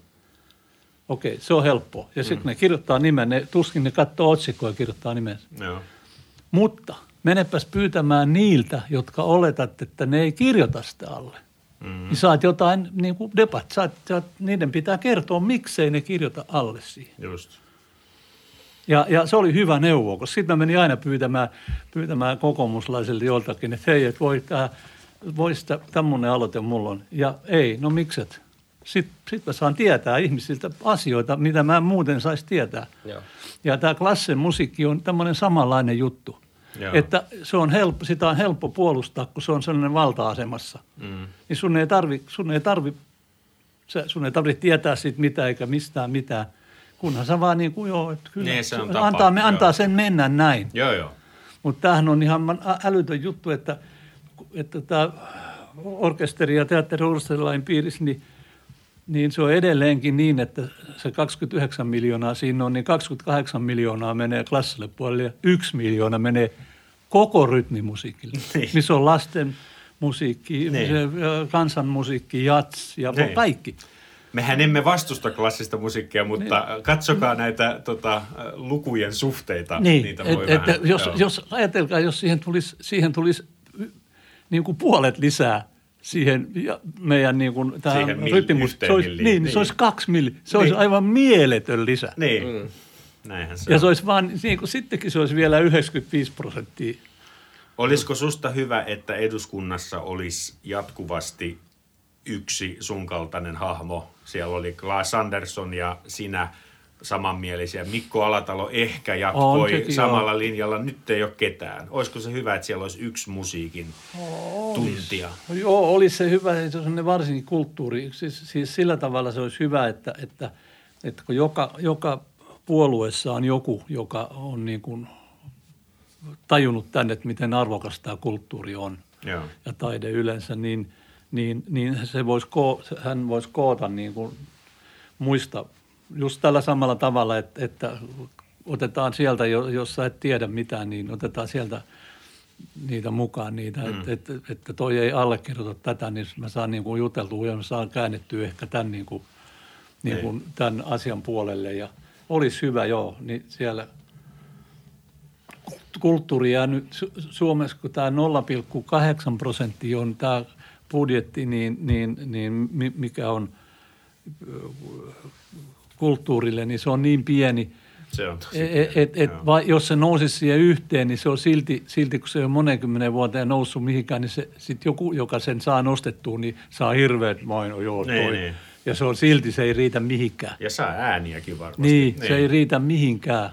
Okei, se on helppoa. Ja sitten mm. ne kirjoittaa nimen, ne, tuskin ne katsoo otsikkoa ja kirjoittaa nimensä. Joo. Mutta menepäs pyytämään niiltä, jotka oletat, että ne ei kirjoita sitä alle. Mm. Niin saat jotain niin kuin debat, saat, saat, niiden pitää kertoa, miksei ne kirjoita alle siihen. Just. Ja, ja se oli hyvä neuvo, koska sitten mä menin aina pyytämään, pyytämään kokoomuslaisilta joltakin, että hei, että voi, tää, voi sitä, tämmöinen aloite mulla on. Ja ei, no mikset. Sitten sit mä saan tietää ihmisiltä asioita, mitä mä en muuten saisi tietää. Joo. Ja tämä klassen musiikki on tämmöinen samanlainen juttu. Joo. Että se on helppo, sitä on helppo puolustaa, kun se on sellainen valta-asemassa. Mm. Niin sun ei tarvi, sun ei tarvi, sun ei tarvi tietää siitä mitään eikä mistään mitään. Kunhan sä vaan niin kuin joo, että kyllä Niin, se on tapa, antaa, me, antaa sen mennä näin. Joo, joo. Mutta tämähän on ihan älytön juttu, että, että tämä orkesteri- ja teatteriurheilujen piirissä, niin, niin se on edelleenkin niin, että se 29 miljoonaa siinä on, niin 28 miljoonaa menee klassille puolelle ja yksi miljoona menee koko rytmimusiikille, Niin. missä on lasten musiikki, Niin. kansanmusiikki, jats ja Niin. kaikki. Mehän emme vastusta klassista musiikkia, mutta niin. katsokaa näitä tota, lukujen suhteita. Niin, Niitä et, voi et, vähän, jos, joo. jos ajatelkaa, jos siihen tulisi, siihen tulisi niin kuin puolet lisää siihen ja meidän niin kuin tähän se olisi, niin, niin, niin. se olisi kaksi milli. Se olisi Niin. aivan mieletön lisä. Niin, mm. Näinhän se Ja on. se olisi vaan, niin kuin sittenkin se olisi vielä 95 prosenttia. Olisiko susta hyvä, että eduskunnassa olisi jatkuvasti yksi sun kaltainen hahmo? Siellä oli Klaas Andersson ja sinä samanmielisiä. Mikko Alatalo ehkä On jatkoi sekin, samalla joo. linjalla. Nyt ei ole ketään. Olisiko se hyvä, että siellä olisi yksi musiikin tuntia? Joo, olisi se hyvä, se on varsinkin kulttuuri. Siis, siis sillä tavalla se olisi hyvä, että, että, että kun joka, joka puolueessa on joku, joka on niin kuin tajunnut tänne, että miten arvokas tämä kulttuuri on Joo. ja taide yleensä, niin, niin, niin se voisi koo, hän voisi koota niin kuin muista just tällä samalla tavalla, että, että otetaan sieltä, jo- jos sä et tiedä mitään, niin otetaan sieltä niitä mukaan niitä, mm. että, että, että toi ei allekirjoita tätä, niin mä saan niin kuin juteltua ja mä saan käännettyä ehkä tämän, niin kuin, niin kuin tämän asian puolelle ja olisi hyvä joo, niin siellä kulttuuri jää nyt Su- Suomessa, kun tämä 0,8 prosenttia on tämä budjetti, niin, niin, niin mi- mikä on kulttuurille, niin se on niin pieni, Se on tosi et, et, et, Joo. vai, jos se nousisi siihen yhteen, niin se on silti, silti kun se on monenkymmenen vuoteen noussut mihinkään, niin se, sit joku, joka sen saa nostettua, niin saa hirveät maino, joo, toi. Niin, niin. Ja se on silti, se ei riitä mihinkään. Ja saa ääniäkin varmasti. Niin, se ei riitä mihinkään.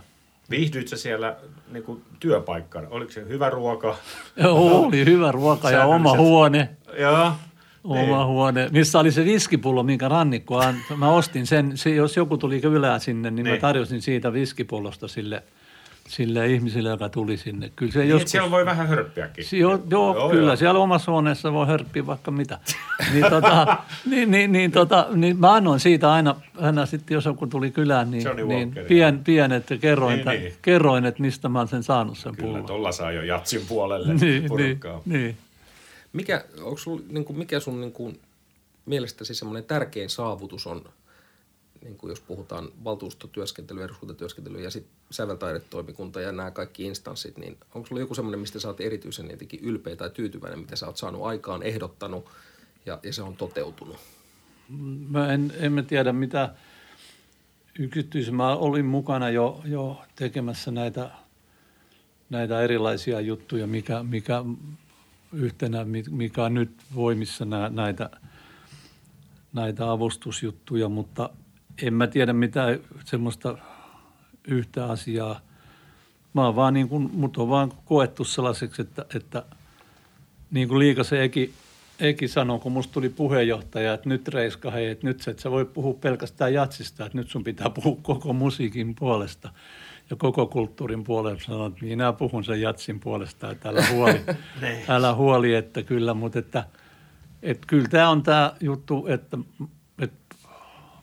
Viihdyit sä siellä niin kuin, työpaikkana? Oliko se hyvä ruoka? Joo, oli hyvä ruoka ja oma huone. Joo. Oma Niin. huone, missä oli se viskipullo, minkä rannikko an- Mä ostin sen, se, jos joku tuli kylään sinne, niin, niin. mä Niin. tarjosin siitä viskipullosta sille, sille ihmiselle, joka tuli sinne. Kyllä se Niin, joskus... siellä voi vähän hörppiäkin. Si- joo, joo, joo, kyllä, joo. siellä omassa huoneessa voi hörppiä vaikka mitä. niin, tota, niin, niin, niin, tota, niin mä annoin siitä aina, aina sitten, jos joku tuli kylään, niin, Johnny niin Walker, pien, pienet ja kerroin, Niin, niin, niin. kerroin, että mistä mä oon sen saanut sen Kyllä, pullon. tuolla saa jo jatsin puolelle Niin, niin, niin. Mikä, onko sul, niin kuin, mikä sun niin kuin, mielestäsi semmoinen tärkein saavutus on niin kuin jos puhutaan valtuustotyöskentelyä, eduskuntatyöskentelyä ja sitten säveltaidetoimikunta ja nämä kaikki instanssit, niin onko sulla joku semmoinen, mistä sä oot erityisen jotenkin ylpeä tai tyytyväinen, mitä sä oot saanut aikaan, ehdottanut ja, ja se on toteutunut? Mä en, en mä tiedä mitä yksityisen. Mä olin mukana jo, jo tekemässä näitä, näitä erilaisia juttuja, mikä, mikä yhtenä, mikä on nyt voimissa nää, näitä, näitä avustusjuttuja, mutta en mä tiedä mitä semmoista yhtä asiaa. Mä oon vaan niin kuin, mut on vaan koettu sellaiseksi, että, että niin kuin Liikasen Eki, Eki sanoi, kun musta tuli puheenjohtaja, että nyt Reiska, hei, että nyt et sä voi puhua pelkästään jatsista, että nyt sun pitää puhua koko musiikin puolesta ja koko kulttuurin puolesta. Sanoin, että minä puhun sen jatsin puolesta, että älä huoli, älä huoli että kyllä, mutta että, että kyllä tämä on tämä juttu, että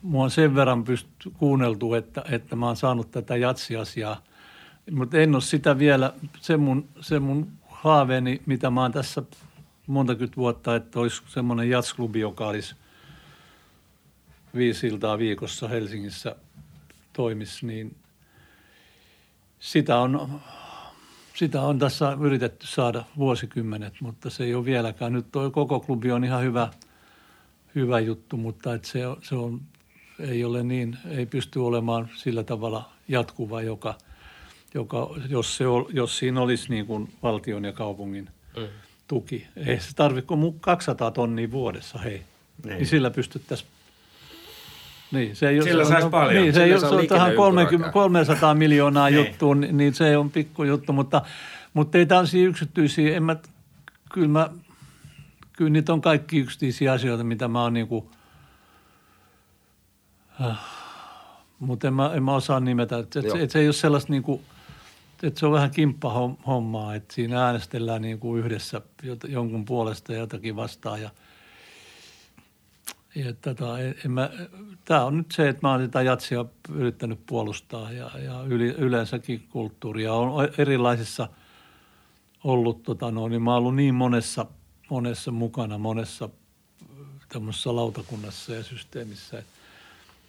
mua on sen verran pyst- kuunneltu, että, että mä oon saanut tätä jatsiasiaa. Mutta en ole sitä vielä, se mun, se mun haaveeni, mitä mä oon tässä monta vuotta, että olisi semmoinen jatsklubi, joka olisi viisi iltaa viikossa Helsingissä toimisi, niin sitä on, sitä on tässä yritetty saada vuosikymmenet, mutta se ei ole vieläkään. Nyt tuo koko klubi on ihan hyvä, hyvä juttu, mutta et se, se on, ei ole niin, ei pysty olemaan sillä tavalla jatkuva, joka, joka jos, se ol, jos siinä olisi niin kuin valtion ja kaupungin Mm. tuki. Ei se tarvitse kuin 200 tonnia vuodessa, hei. Niin. Niin, sillä pystyttäisiin niin, se ei ole, Sillä se on- saisi paljon. Niin, se Sillä se on tähän liikenneympyrää 30, 300 miljoonaa Niin. juttuun, niin, niin se on pikku juttu, mutta, mutta ei tällaisia yksityisiä, en mä, kyllä mä, kyllä niitä on kaikki yksityisiä asioita, mitä mä oon niin kuin, äh, mutta en mä, en mä osaa nimetä, että et, Joo. et se ei ole sellaista niin kuin, että se on vähän kimppahommaa, että siinä äänestellään niin kuin yhdessä jot- jonkun puolesta ja jotakin vastaan ja ja tota, en, en mä, tämä on nyt se, että mä oon sitä jatsia yrittänyt puolustaa ja, ja yli, yleensäkin kulttuuria. on erilaisissa ollut, tota, no, niin mä oon ollut niin monessa, monessa mukana, monessa tämmöisessä lautakunnassa ja systeemissä. Et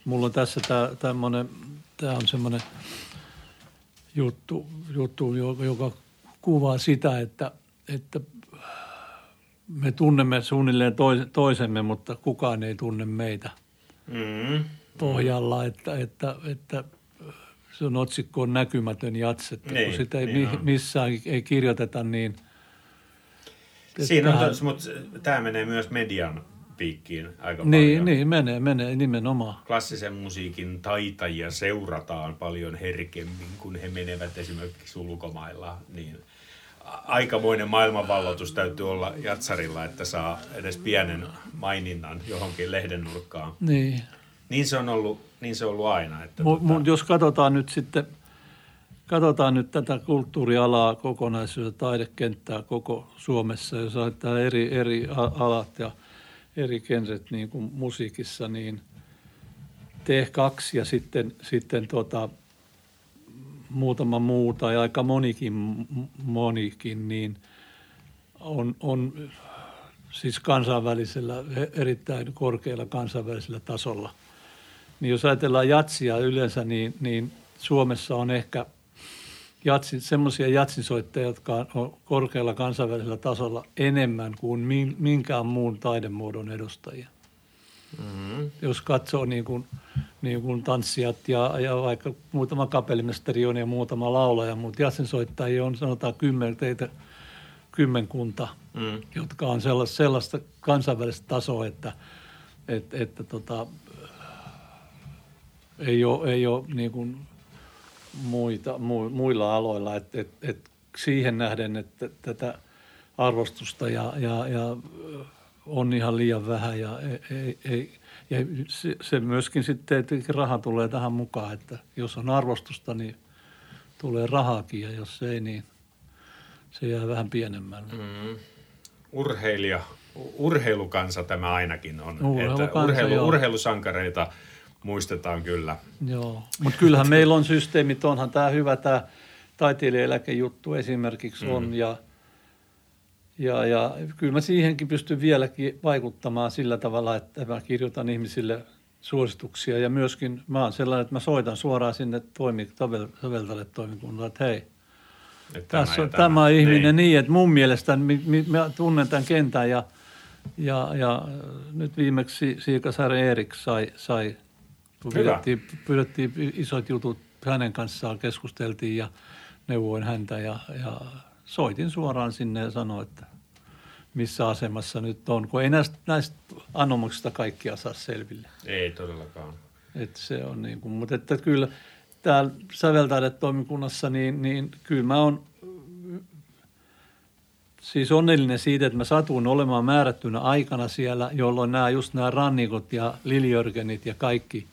mulla on tässä tämä tämmöinen, tämä on semmoinen juttu, juttu joka, kuvaa sitä, että, että me tunnemme suunnilleen tois- toisemme, mutta kukaan ei tunne meitä Mm. pohjalla, että, että, että se on otsikko on näkymätön jats, että Niin, kun sitä ei niin mi- missään ei kirjoiteta, niin Siinä on, tähän- tos, mutta tämä menee myös median piikkiin aika niin, paljon. niin, menee, menee nimenomaan. Klassisen musiikin taitajia seurataan paljon herkemmin, kun he menevät esimerkiksi ulkomailla. Niin aikamoinen maailmanvalloitus täytyy olla jatsarilla, että saa edes pienen maininnan johonkin lehden nurkkaan. Niin. Niin se on ollut, niin se on ollut aina. Että Mut, tota, mut jos katsotaan nyt sitten, katsotaan nyt tätä kulttuurialaa kokonaisuutta, taidekenttää koko Suomessa, jos ajatellaan eri, eri alat ja eri genret niin kuin musiikissa, niin T2 ja sitten, sitten tota, muutama muu tai aika monikin, monikin niin on, on siis kansainvälisellä, erittäin korkealla kansainvälisellä tasolla – niin jos ajatellaan jatsia yleensä, niin, niin Suomessa on ehkä jatsi, semmoisia jatsisoittajia, jotka on- korkealla kansainvälisellä tasolla enemmän kuin min- minkään muun taidemuodon edustajia. Mm-hmm. Jos katsoo niin kuin, niin kuin tanssijat ja, ja vaikka muutama kapellimestari on ja muutama laulaja, mutta jatsinsoittajia on sanotaan kymmen, teitä kymmenkunta, mm, jotka on sellaista, sellaista kansainvälistä tasoa, että, että, että tota, ei ole, ei ole niin kuin muita, mu, muilla aloilla. Et, et, et siihen nähden, että tätä arvostusta ja, ja, ja on ihan liian vähän ja, ei, ei, ja se, se myöskin sitten, että raha tulee tähän mukaan, että jos on arvostusta, niin tulee rahaakin ja jos ei, niin se jää vähän pienemmälle. Mm-hmm. urheilija, urheilukansa tämä ainakin on. Urheilukansa, että urheilu, joo. urheilusankareita muistetaan kyllä. Joo, mutta kyllähän meillä on systeemit, onhan tämä hyvä tämä taiteilijaeläkejuttu esimerkiksi on Mm. ja, ja, ja kyllä mä siihenkin pystyn vieläkin vaikuttamaan sillä tavalla, että mä kirjoitan ihmisille suosituksia ja myöskin mä oon sellainen, että mä soitan suoraan sinne toimi, soveltajalle toimikunnalle, että hei, Että tässä on ja tämä ihminen Niin. niin, että mun mielestä mi, mi, mä tunnen tämän kentän ja, ja, ja nyt viimeksi Siikasaari Erik sai, sai. Pyydettiin, pyydettiin isot jutut hänen kanssaan, keskusteltiin ja neuvoin häntä ja, ja soitin suoraan sinne ja sanoin, että missä asemassa nyt on, kun ei näistä, näistä anomuksista kaikkia saa selville. Ei todellakaan. Että se on niin kuin, mutta että kyllä täällä säveltäjät-toimikunnassa, niin, niin kyllä mä oon siis onnellinen siitä, että mä satuin olemaan määrättynä aikana siellä, jolloin nämä just nämä rannikot ja liljörgenit ja kaikki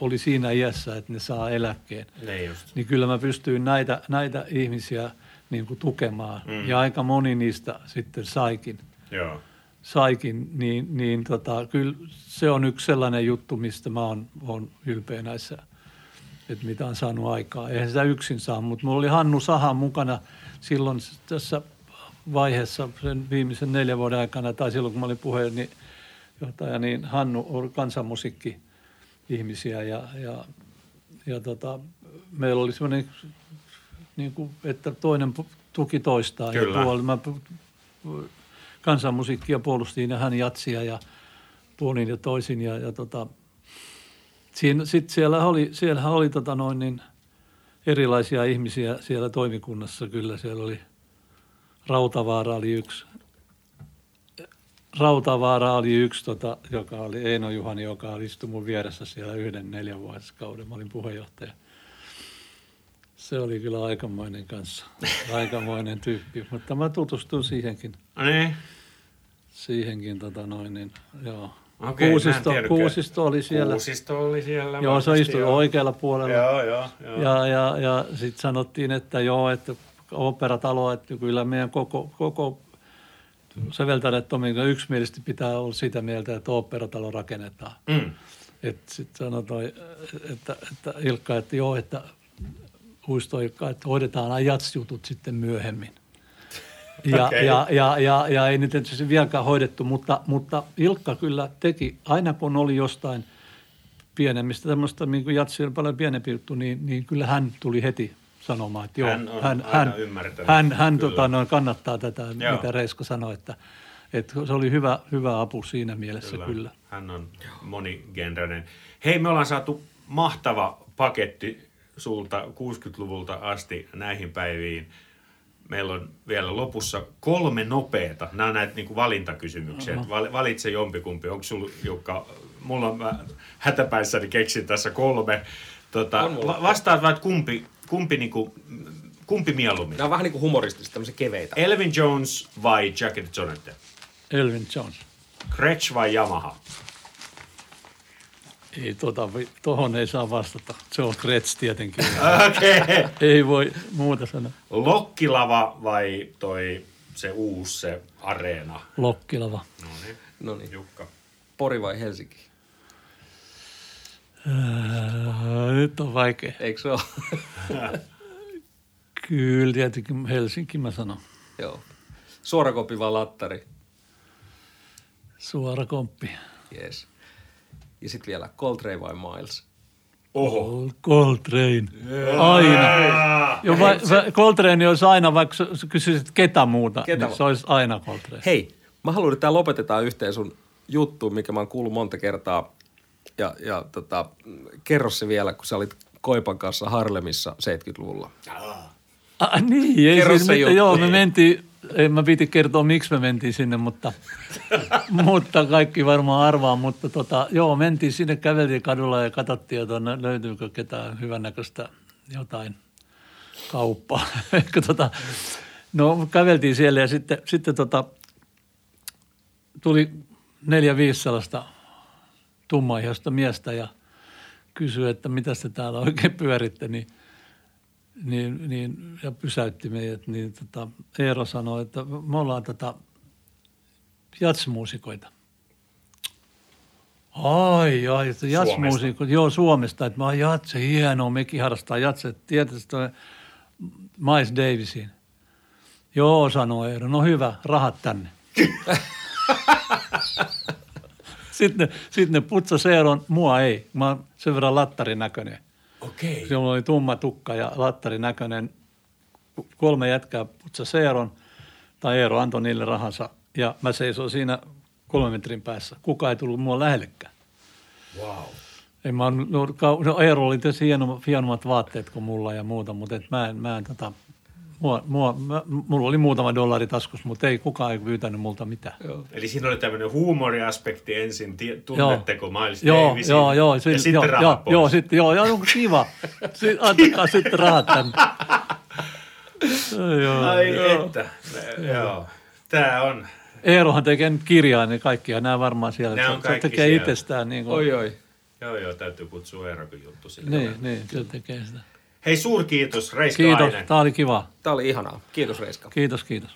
oli siinä iässä, että ne saa eläkkeen. Niin just. Niin kyllä mä pystyin näitä, näitä ihmisiä niin kuin tukemaan. Mm. Ja aika moni niistä sitten saikin Joo. saikin, niin, niin tota, kyllä se on yksi sellainen juttu, mistä mä oon, oon ylpeä näissä, että mitä on saanut aikaa. Eihän sitä yksin saa, mutta mulla oli Hannu Saha mukana silloin tässä vaiheessa sen viimeisen neljän vuoden aikana, tai silloin kun mä olin puheenjohtaja, niin Hannu oli kansanmusiikki ihmisiä ja, ja, ja tota, meillä oli semmoinen, niin kuin, että toinen tuki toistaan. Kyllä. Ja puoli, mä kansanmusiikkia puolustin ja hän jatsia ja puolin ja toisin. Ja, ja tota, siinä, sit siellä oli, siellähän oli tota noin niin erilaisia ihmisiä siellä toimikunnassa kyllä. Siellä oli Rautavaara oli yksi. Rautavaara oli yksi, tota, joka oli Eino Juhani, joka oli istui mun vieressä siellä yhden neljän vuodeskauden. Mä olin puheenjohtaja. Se oli kyllä aikamoinen kanssa, aikamoinen tyyppi, mutta mä tutustuin siihenkin No niin. siihenkin tota noin, niin joo. Okei, Kuusisto. Kuusisto oli siellä. Kuusisto oli siellä. joo, se istui joo. oikealla puolella. Joo, joo, joo. Ja, ja, ja sitten sanottiin, että joo, että operatalo, että kyllä meidän koko, koko säveltäjät on yksimielisesti pitää olla sitä mieltä, että operatalo rakennetaan. Mm. Sitten sanotaan, että, että Ilkka, että joo, että Huisto Ilkka, että hoidetaan ajatsjutut sitten myöhemmin. Ja, Okei. ja, ja, ja, ja, ei nyt tietysti vieläkään hoidettu, mutta, mutta Ilkka kyllä teki, aina kun oli jostain pienemmistä, tämmöistä niin kuin jatsi oli paljon pienempi juttu, niin, niin kyllä hän tuli heti sanomaan, että joo, Hän on hän, aina hän, ymmärtänyt, hän, hän tota, noin kannattaa tätä, Joo. mitä Reisko sanoi, että, että se oli hyvä, hyvä apu siinä mielessä kyllä. kyllä. Hän on monigenrinen. Hei, me ollaan saatu mahtava paketti sulta 60-luvulta asti näihin päiviin. Meillä on vielä lopussa kolme nopeata. Nämä on näitä niin kuin valintakysymyksiä. Uh-huh. Val, valitse jompikumpi. Onko sulla, Jukka, mulla on mä hätäpäissäni keksin tässä kolme. Tota, vastaat vaan, että kumpi, kumpi, niin kuin, kumpi mieluummin. Nämä on vähän niin kuin humoristista, tämmöisiä keveitä. Elvin Jones vai Jacket Jonette? Elvin Jones. Gretsch vai Yamaha? Ei, vi- tohon ei saa vastata. Se on Kretz tietenkin. Okei. Okay. ei voi muuta sanoa. Lokkilava vai toi se uusi se areena? Lokkilava. No niin, No niin. Jukka. Pori vai Helsinki? Ää, nyt on vaikea. Eikö se ole? Kyllä, tietenkin Helsinki mä sanon. Joo. Suorakopi vai lattari? Suora komppi. Yes. Ja sitten vielä Coltrane vai Miles? Oho. Col- Coltrane. Aina. Jo, va, va, Coltrane olisi aina, vaikka kysyisit ketä muuta, Ketä niin se olisi aina Coltrane. Hei, mä haluan, että tämä lopetetaan yhteen sun juttuun, mikä mä oon kuullut monta kertaa. Ja, ja tota, kerro se vielä, kun sä olit Koipan kanssa Harlemissa 70-luvulla. Ah, niin, ei Kerro siis se mitään. juttu. Joo, me mentiin, en mä piti kertoa, miksi me mentiin sinne, mutta, mutta kaikki varmaan arvaa. Mutta tota, joo, mentiin sinne, käveltiin kadulla ja katsottiin, että löytyykö ketään hyvännäköistä jotain kauppaa. Tota, no käveltiin siellä ja sitten, sitten tota, tuli neljä viisi sellaista tummaihoista miestä ja kysyi, että mitä te täällä oikein pyöritte, niin niin, niin, ja pysäytti meidät, niin tota, Eero sanoi, että me ollaan tota, jatsmuusikoita. Ai, ai, että jatsmuusikot, joo Suomesta, että mä oon jatse, hienoa, mekin harrastaa jatse. Tietysti toi Miles Davisin. Joo, sanoi Eero, no hyvä, rahat tänne. Sitten ne, sit ne putsas Eeron, mua ei. Mä oon sen verran lattarin näköinen. Okei. Se oli tumma tukka ja lattarin näköinen. Kolme jätkää putsas Eeron, tai Eero antoi niille rahansa. Ja mä seisoin siinä kolmen metrin päässä. Kuka ei tullut mua lähellekään. Wow. Ei mä, no, no Eero oli tietysti hieno, hienommat vaatteet kuin mulla ja muuta, mutta et mä en, mä en tota, mua, mua, mä, mulla oli muutama dollari taskus, mutta ei kukaan ei pyytänyt multa mitään. Joo. Eli siinä oli tämmöinen huumoriaspekti ensin, tunnetteko maailmasta Joo, Davisin, joo, joo, ja sit- sitten joo, rahat joo, pois. joo, sitten, joo, joo, onko kiva. Sitten, antakaa sitten rahat tänne. joo, Ai joo. että, joo. Tää on, Eerohan tekee nyt kirjaa, niin kaikkia nämä varmaan siellä. Nämä on kaikki tekee siellä. itsestään. Niin, kuin, Oi, oi. joo joo, täytyy kutsua Eerokin juttu sille. niin, niin, se tekee sitä. Hei, suurkiitos Reiska Kiitos, Ainen. tämä oli kiva. Tämä oli ihanaa. Kiitos Reiska. Kiitos, kiitos.